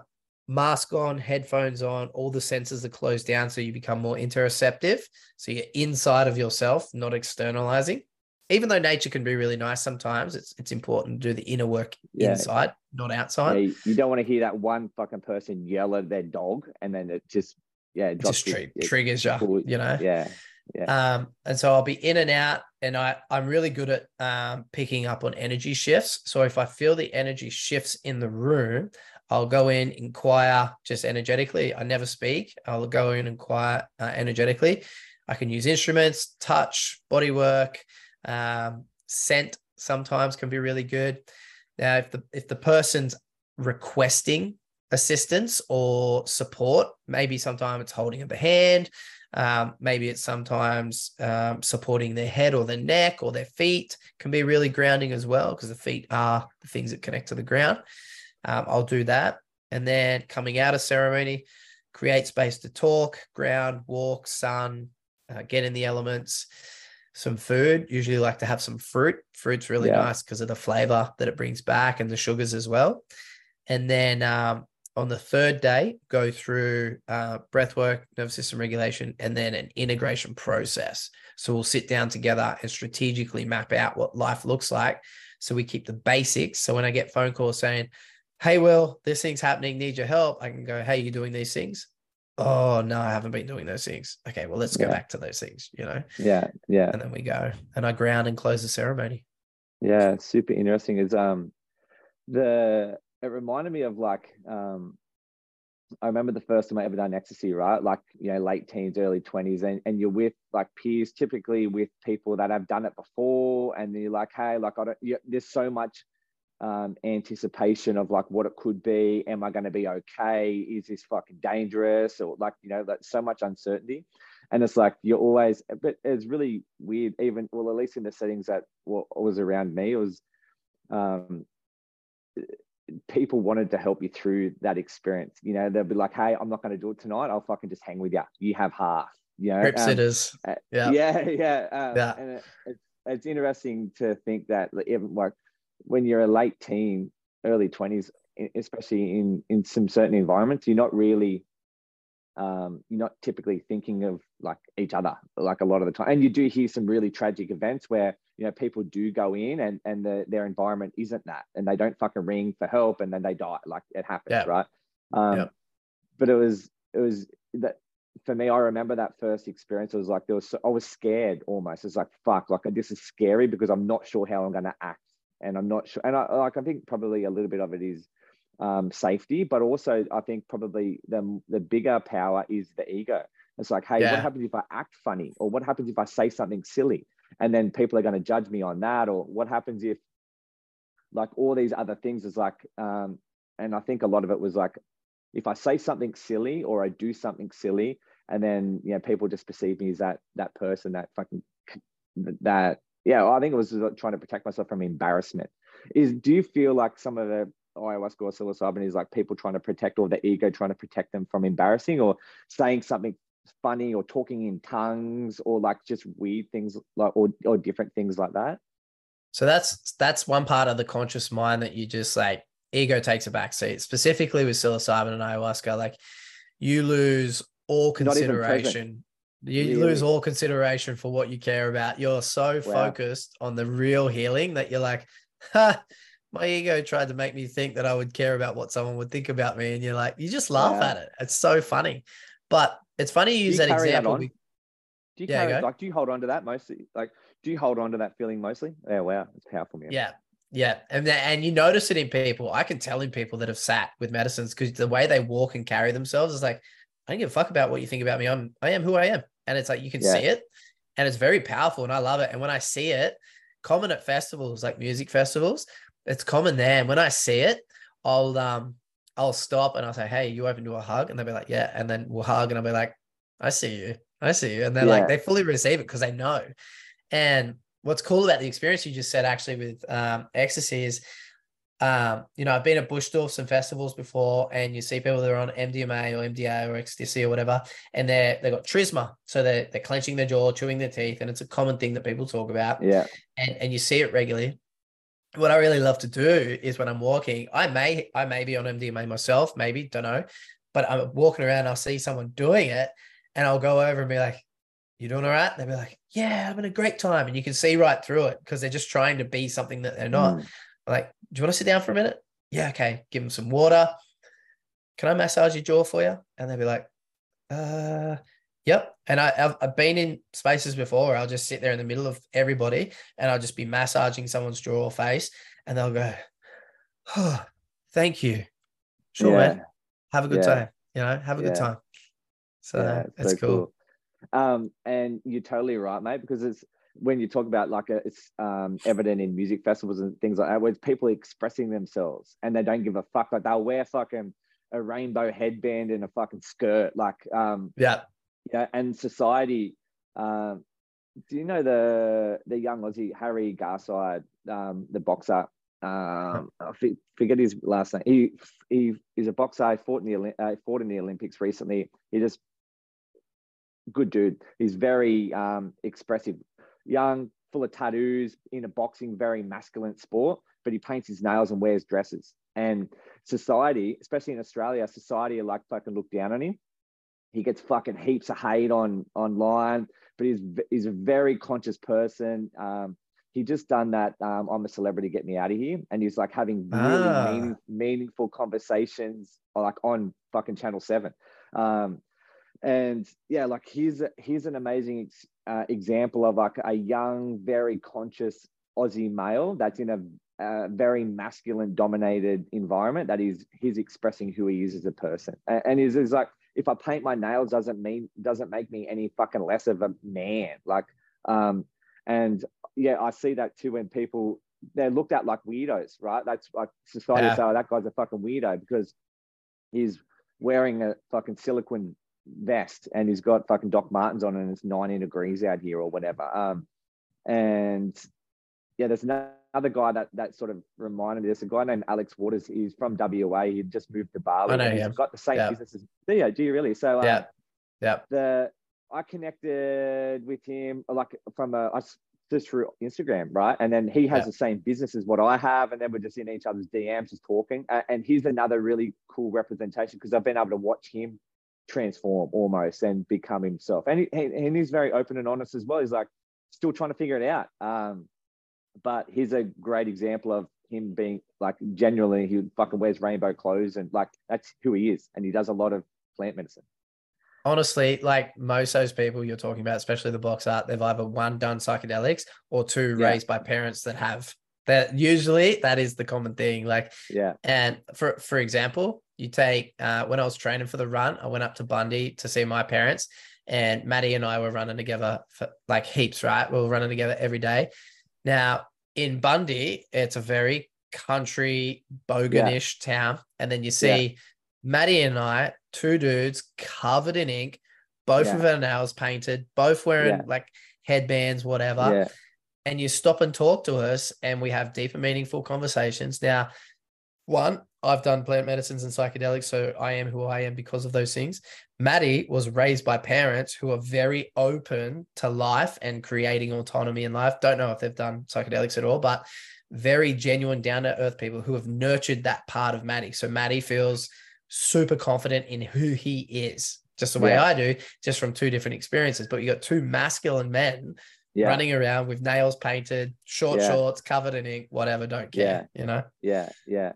[SPEAKER 1] mask on, headphones on, all the senses are closed down so you become more interoceptive. So you're inside of yourself, not externalizing even though nature can be really nice sometimes, it's it's important to do the inner work yeah. inside, not outside.
[SPEAKER 2] Yeah, you don't want to hear that one fucking person yell at their dog and then it just yeah,
[SPEAKER 1] it just tri- it, triggers you, you know.
[SPEAKER 2] Yeah.
[SPEAKER 1] Yeah. Um, and so I'll be in and out, and I I'm really good at um, picking up on energy shifts. So if I feel the energy shifts in the room, I'll go in, inquire just energetically. I never speak. I'll go in, inquire uh, energetically. I can use instruments, touch, body work, um, scent sometimes can be really good. Now, if the if the person's requesting assistance or support, maybe sometimes it's holding of the hand, um, maybe it's sometimes um, supporting their head or their neck or their feet can be really grounding as well because the feet are the things that connect to the ground. Um, I'll do that. And then coming out of ceremony, create space to talk, ground, walk, sun, uh, get in the elements some food. Usually like to have some fruit. Fruit's really yeah. nice because of the flavor that it brings back and the sugars as well. And then um, on the third day, go through uh, breath work, nervous system regulation, and then an integration process. So we'll sit down together and strategically map out what life looks like. So we keep the basics. So when I get phone calls saying, Hey, Will, this thing's happening, need your help, I can go, Hey, you doing these things? Oh no i haven't been doing those things okay well let's go yeah. back to those things you know
[SPEAKER 2] yeah yeah
[SPEAKER 1] and then we go and i ground and close the ceremony
[SPEAKER 2] yeah super interesting is um the it reminded me of like um I remember the first time I ever done ecstasy, right? Like, you know, late teens, early 20s, and, and you're with like peers, typically with people that have done it before. And you're like, hey, like, I don't, you, there's so much um, anticipation of like what it could be. Am I going to be okay? Is this fucking dangerous? Or like, you know, like so much uncertainty. And it's like you're always, but it's really weird, even, well, at least in the settings that was around me, it was um, people wanted to help you through that experience. You know, they'll be like, hey, I'm not going to do it tonight. I'll fucking just hang with you. You have half. You know,
[SPEAKER 1] um, sitters.
[SPEAKER 2] Uh, yeah. Yeah. Yeah. Um, yeah. And it, it's, it's interesting to think that even like when you're a late teen, early 20s, especially in, in some certain environments, you're not really, um, you're not typically thinking of like each other, like a lot of the time. And you do hear some really tragic events where, you know, people do go in and, and the, their environment isn't that, and they don't fucking ring for help and then they die. Like it happens, yeah. right? Um, yeah. But it was, it was that for me, I remember that first experience. It was like there was, I was scared almost. It's like fuck, like this is scary because I'm not sure how I'm going to act and I'm not sure. And I like I think probably a little bit of it is um, safety, but also I think probably the the bigger power is the ego. It's like, hey, yeah. what happens if I act funny, or what happens if I say something silly, and then people are going to judge me on that, or what happens if like all these other things is like, um, and I think a lot of it was like, if I say something silly or I do something silly, and then you know people just perceive me as that that person that fucking that yeah, I think it was trying to protect myself from embarrassment. Is do you feel like some of the ayahuasca or psilocybin is like people trying to protect or the ego trying to protect them from embarrassing or saying something funny or talking in tongues or like just weird things like or or different things like that?
[SPEAKER 1] So that's that's one part of the conscious mind that you just like ego takes a back seat. Specifically with psilocybin and ayahuasca, like you lose all consideration You
[SPEAKER 2] Really?
[SPEAKER 1] lose all consideration for what you care about. You're so
[SPEAKER 2] Wow.
[SPEAKER 1] focused on the real healing that you're like, ha, my ego tried to make me think that I would care about what someone would think about me. And you're like, you just laugh at it. It's so funny. But it's funny you use
[SPEAKER 2] you
[SPEAKER 1] that
[SPEAKER 2] carry that
[SPEAKER 1] example.
[SPEAKER 2] Do you
[SPEAKER 1] Yeah,
[SPEAKER 2] carry, like do you hold on to that mostly? Like do you hold on to that feeling mostly? Yeah, wow, it's powerful, man.
[SPEAKER 1] Yeah. Yeah. And and you notice it in people. I can tell in people that have sat with medicines because the way they walk and carry themselves is like, I don't give a fuck about what you think about me. I'm I am who I am. And it's like you can
[SPEAKER 2] Yeah.
[SPEAKER 1] see it. And it's very powerful. And I love it. And when I see it, common at festivals, like music festivals, it's common there. And when I see it, I'll um I'll stop and I'll say, Hey, you open to a hug? And they'll be like, Yeah. And then we'll hug and I'll be like, I see you. I see you. And they're like, they fully receive it because they know. And what's cool about the experience you just said actually with um, ecstasy is, um, you know, I've been at bush doofs and festivals before, and you see people that are on MDMA or MDA or ecstasy or whatever, and they're they got trismus, so they're they're clenching their jaw, chewing their teeth, and it's a common thing that people talk about,
[SPEAKER 2] Yeah.
[SPEAKER 1] and and you see it regularly. What I really love to do is when I'm walking, I may I may be on MDMA myself, maybe don't know, but I'm walking around, I'll see someone doing it, and I'll go over and be like, you doing all right? They'll be like, yeah, I'm having a great time. And you can see right through it because they're just trying to be something that they're not.
[SPEAKER 2] Mm.
[SPEAKER 1] Like, do you want to sit down for a minute? Yeah, okay. Give them some water. Can I massage your jaw for you? And they'll be like, uh, yep. And I, I've, I've been in spaces before where I'll just sit there in the middle of everybody and I'll just be massaging someone's jaw or face and they'll go, oh, thank you. Sure,
[SPEAKER 2] yeah.
[SPEAKER 1] man. Have a good
[SPEAKER 2] Yeah.
[SPEAKER 1] time. You know, have a good time. So
[SPEAKER 2] yeah,
[SPEAKER 1] that's
[SPEAKER 2] so
[SPEAKER 1] cool.
[SPEAKER 2] Um, and you're totally right, mate, because it's when you talk about like a, it's um, evident in music festivals and things like that, where it's people expressing themselves and they don't give a fuck. Like they'll wear fucking a rainbow headband and a fucking skirt, like um,
[SPEAKER 1] Yeah.
[SPEAKER 2] yeah. And society, um, do you know the the young Aussie Harry Garside, um, the boxer? Um, I forget his last name. He he is a boxer. He fought in the uh, fought in the Olympics recently. He just good dude. He's very um, expressive, young, full of tattoos, in a boxing, very masculine sport. But he paints his nails and wears dresses. And society, especially in Australia, society are like fucking look down on him. He gets fucking heaps of hate on online, but he's he's a very conscious person. Um, he just done that. Um, I'm a celebrity, get me out of here, and he's like having really
[SPEAKER 1] Ah.
[SPEAKER 2] meaning, meaningful conversations, like on fucking Channel Seven. Um, and yeah, like here's a, here's an amazing uh, example of like a young, very conscious Aussie male that's in a, uh very masculine dominated environment that is he's expressing who he is as a person, and, and he's, he's like, if I paint my nails, doesn't mean doesn't make me any fucking less of a man. Like, um, and yeah, I see that too when people they're looked at like weirdos, right? That's like society
[SPEAKER 1] Yeah.
[SPEAKER 2] say, oh, that guy's a fucking weirdo because he's wearing a fucking silicone vest and he's got fucking Doc Martens on and it's 90 degrees out here or whatever. Um, and yeah, there's another guy that that sort of reminded me. There's a guy named Alex Waters. He's from WA. He just moved to Bali.
[SPEAKER 1] I know
[SPEAKER 2] and he's got the same
[SPEAKER 1] Yeah.
[SPEAKER 2] business as do you? Do you really? So um,
[SPEAKER 1] Yeah. Yeah.
[SPEAKER 2] the I connected with him like from a I just through Instagram, right? And then he has
[SPEAKER 1] Yeah.
[SPEAKER 2] the same business as what I have, and then we're just in each other's DMs, just talking. And he's another really cool representation because I've been able to watch him transform almost and become himself. And he, and he's very open and honest as well. He's like still trying to figure it out. Um, but he's a great example of him being like genuinely he fucking wears rainbow clothes and like that's who he is, and he does a lot of plant medicine.
[SPEAKER 1] honestly, like most of those people you're talking about, especially the box art, they've either one done psychedelics or two
[SPEAKER 2] Yeah.
[SPEAKER 1] raised by parents that have that. Usually, that is the common thing. Like,
[SPEAKER 2] Yeah.
[SPEAKER 1] and for for example, you take uh, when I was training for the run, I went up to Bundy to see my parents, and Maddie and I were running together for like heaps. Right, we were running together every day. Now in Bundy, it's a very country boganish town, and then you see Maddie and I, two dudes covered in ink, both
[SPEAKER 2] Yeah.
[SPEAKER 1] of our nails painted, both wearing
[SPEAKER 2] Yeah.
[SPEAKER 1] like headbands, whatever. And you stop and talk to us, and we have deeper, meaningful conversations. Now, one, I've done plant medicines and psychedelics, so I am who I am because of those things. Maddie was raised by parents who are very open to life and creating autonomy in life. Don't know if they've done psychedelics at all, but very genuine, down to earth people who have nurtured that part of Maddie. So Maddie feels super confident in who he is. just the way
[SPEAKER 2] Yeah.
[SPEAKER 1] I do, just from two different experiences. But you got two masculine men
[SPEAKER 2] Yeah.
[SPEAKER 1] running around with nails painted, short
[SPEAKER 2] Yeah.
[SPEAKER 1] shorts, covered in ink, whatever, don't care. yeah. You know?
[SPEAKER 2] Yeah, yeah.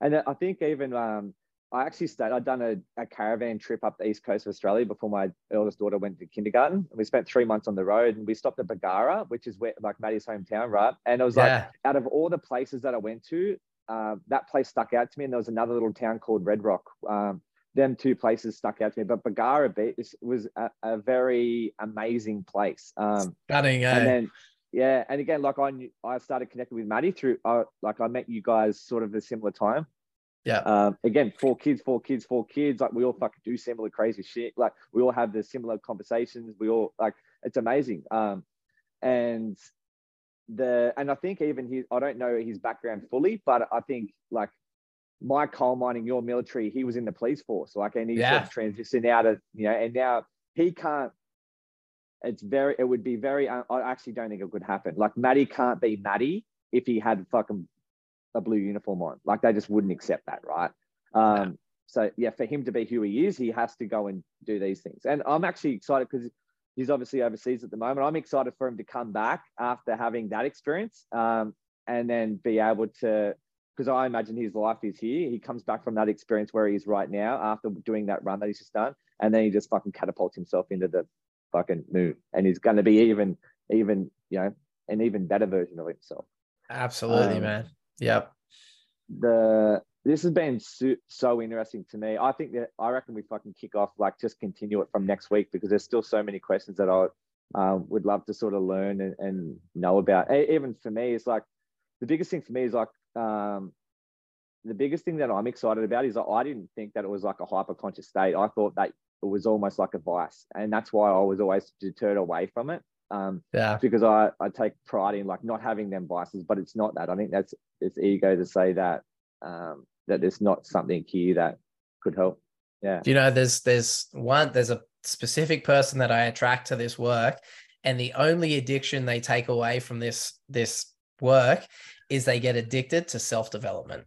[SPEAKER 2] And I think even um, I actually stayed. I'd done a, a caravan trip up the east coast of Australia before my eldest daughter went to kindergarten. And We spent three months on the road, and we stopped at Bargara, which is where like Maddie's hometown, right? And it was like out of all the places that I went to, uh, that place stuck out to me. And there was another little town called Red Rock. Um, them two places stuck out to me, but Bargara Beach was a, a very amazing place. Um,
[SPEAKER 1] Stunning, eh?
[SPEAKER 2] and then yeah, and again, like I knew, I started connecting with Maddie through uh, like I met you guys sort of a similar time.
[SPEAKER 1] Yeah.
[SPEAKER 2] Um, again, four kids, four kids, four kids. Like we all fucking do similar crazy shit. Like we all have the similar conversations. We all like it's amazing. Um, and the and I think even his I don't know his background fully, but I think like my coal mining, your military, he was in the police force. Like and he
[SPEAKER 1] Yeah.
[SPEAKER 2] of transitioned out of you know, and now he can't. It's very. It would be very. I I actually don't think it could happen. Like Maddie can't be Maddie if he had fucking a blue uniform on. Like they just wouldn't accept that, right? Um, So yeah, for him to be who he is, he has to go and do these things. And I'm actually excited because he's obviously overseas at the moment. I'm excited for him to come back after having that experience, um, and then be able to. Because I imagine his life is here. He comes back from that experience where he is right now after doing that run that he's just done, and then he just fucking catapults himself into the fucking moon, and he's going to be even, even you know, an even better version of himself.
[SPEAKER 1] Absolutely,
[SPEAKER 2] um,
[SPEAKER 1] man. Yep.
[SPEAKER 2] the this has been so, so interesting to me. I think that I reckon we fucking kick off like just continue it from next week because there's still so many questions that I um, would love to sort of learn and, and know about. Even for me, it's like the biggest thing for me is like um, the biggest thing that I'm excited about is I didn't think that it was like a hyper conscious state. I thought that it was almost like a vice, and that's why I was always deterred away from it. Um,
[SPEAKER 1] Yeah.
[SPEAKER 2] because I, I take pride in like not having them vices, but it's not that. I think that's it's ego to say that um, that there's not something here that could help. Yeah.
[SPEAKER 1] You know, there's there's one there's a specific person that I attract to this work, and the only addiction they take away from this this work is they get addicted to self development.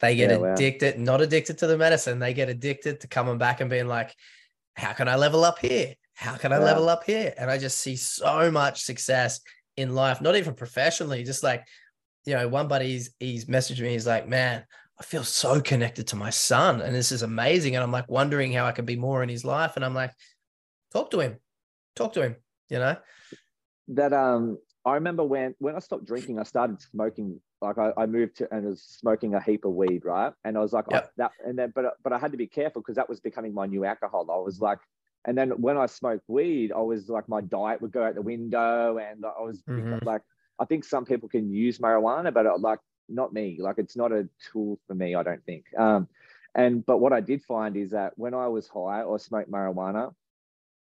[SPEAKER 1] They get
[SPEAKER 2] Yeah, wow.
[SPEAKER 1] addicted, not addicted to the medicine. They get addicted to coming back and being like, "How can I level up here? How can I
[SPEAKER 2] Yeah.
[SPEAKER 1] level up here?" And I just see so much success in life, not even professionally, just like you know, one buddy he's, he's messaged me. He's like, "Man, I feel so connected to my son, and this is amazing." And I'm like wondering how I can be more in his life. And I'm like, talk to him, talk to him. You know,
[SPEAKER 2] That um I remember when when I stopped drinking, I started smoking. Like I, I moved to and was smoking a heap of weed, right? And I was like,
[SPEAKER 1] Yep.
[SPEAKER 2] That, and then but but I had to be careful because that was becoming my new alcohol. I was like, and then when I smoked weed, I was like, my diet would go out the window, and I was
[SPEAKER 1] Mhm.
[SPEAKER 2] like, I think some people can use marijuana, but uh, like not me. Like it's not a tool for me. I don't think. Um, and but what I did find is that when I was high or smoked marijuana,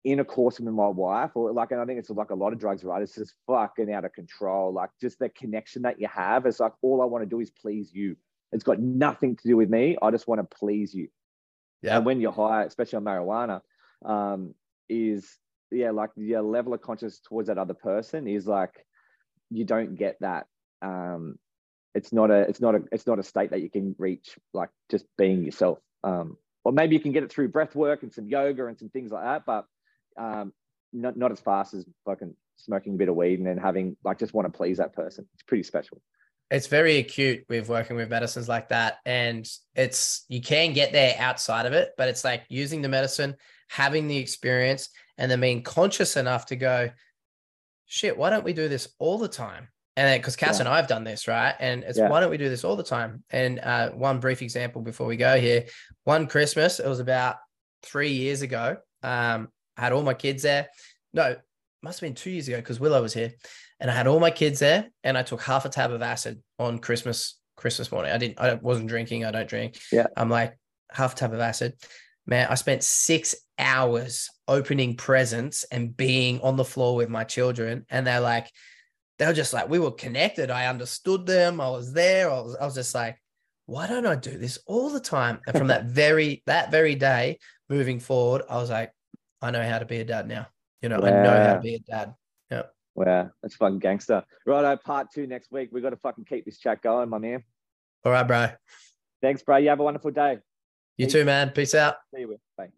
[SPEAKER 2] intercourse with my wife, or like, and I think it's like a lot of drugs, right? It's just fucking out of control. Like just the connection that you have. It's like all I want to do is please you. It's got nothing to do with me. I just want to please you.
[SPEAKER 1] yeah,
[SPEAKER 2] And when you're high, especially on marijuana, um, is yeah, like your level of consciousness towards that other person is like you don't get that. Um, it's not a it's not a it's not a state that you can reach like just being yourself. Um, or maybe you can get it through breath work and some yoga and some things like that, but um, not not as fast as fucking smoking a bit of weed and then having like just want to please that person. It's pretty special.
[SPEAKER 1] it's very acute with working with medicines like that, and it's you can get there outside of it, but it's like using the medicine, having the experience, and then being conscious enough to go, shit, why don't we do this all the time? And because Cass
[SPEAKER 2] Yeah.
[SPEAKER 1] and I have done this, right? And it's
[SPEAKER 2] Yeah.
[SPEAKER 1] why don't we do this all the time? And uh, one brief example before we go here, one Christmas, it was about three years ago. Um, I had all my kids there. No, must have been two years ago because Willow was here, and I had all my kids there, and I took half a tab of acid on Christmas Christmas morning. I didn't, I wasn't drinking. I don't drink.
[SPEAKER 2] Yeah.
[SPEAKER 1] I'm like half a tab of acid. Man, I spent six hours opening presents and being on the floor with my children, and they're like, they were just like, we were connected. I understood them. I was there. I was, I was just like, why don't I do this all the time? And from that very that very day moving forward, I was like, I know how to be a dad now. You know, I know how to be a dad. Yeah.
[SPEAKER 2] Wow, that's fucking gangster. Righto, part two next week. We got to fucking keep this chat going, my man.
[SPEAKER 1] All right, bro.
[SPEAKER 2] Thanks, bro. You have a wonderful day.
[SPEAKER 1] You
[SPEAKER 2] Peace.
[SPEAKER 1] too, man. Peace out.
[SPEAKER 2] See you. Bye.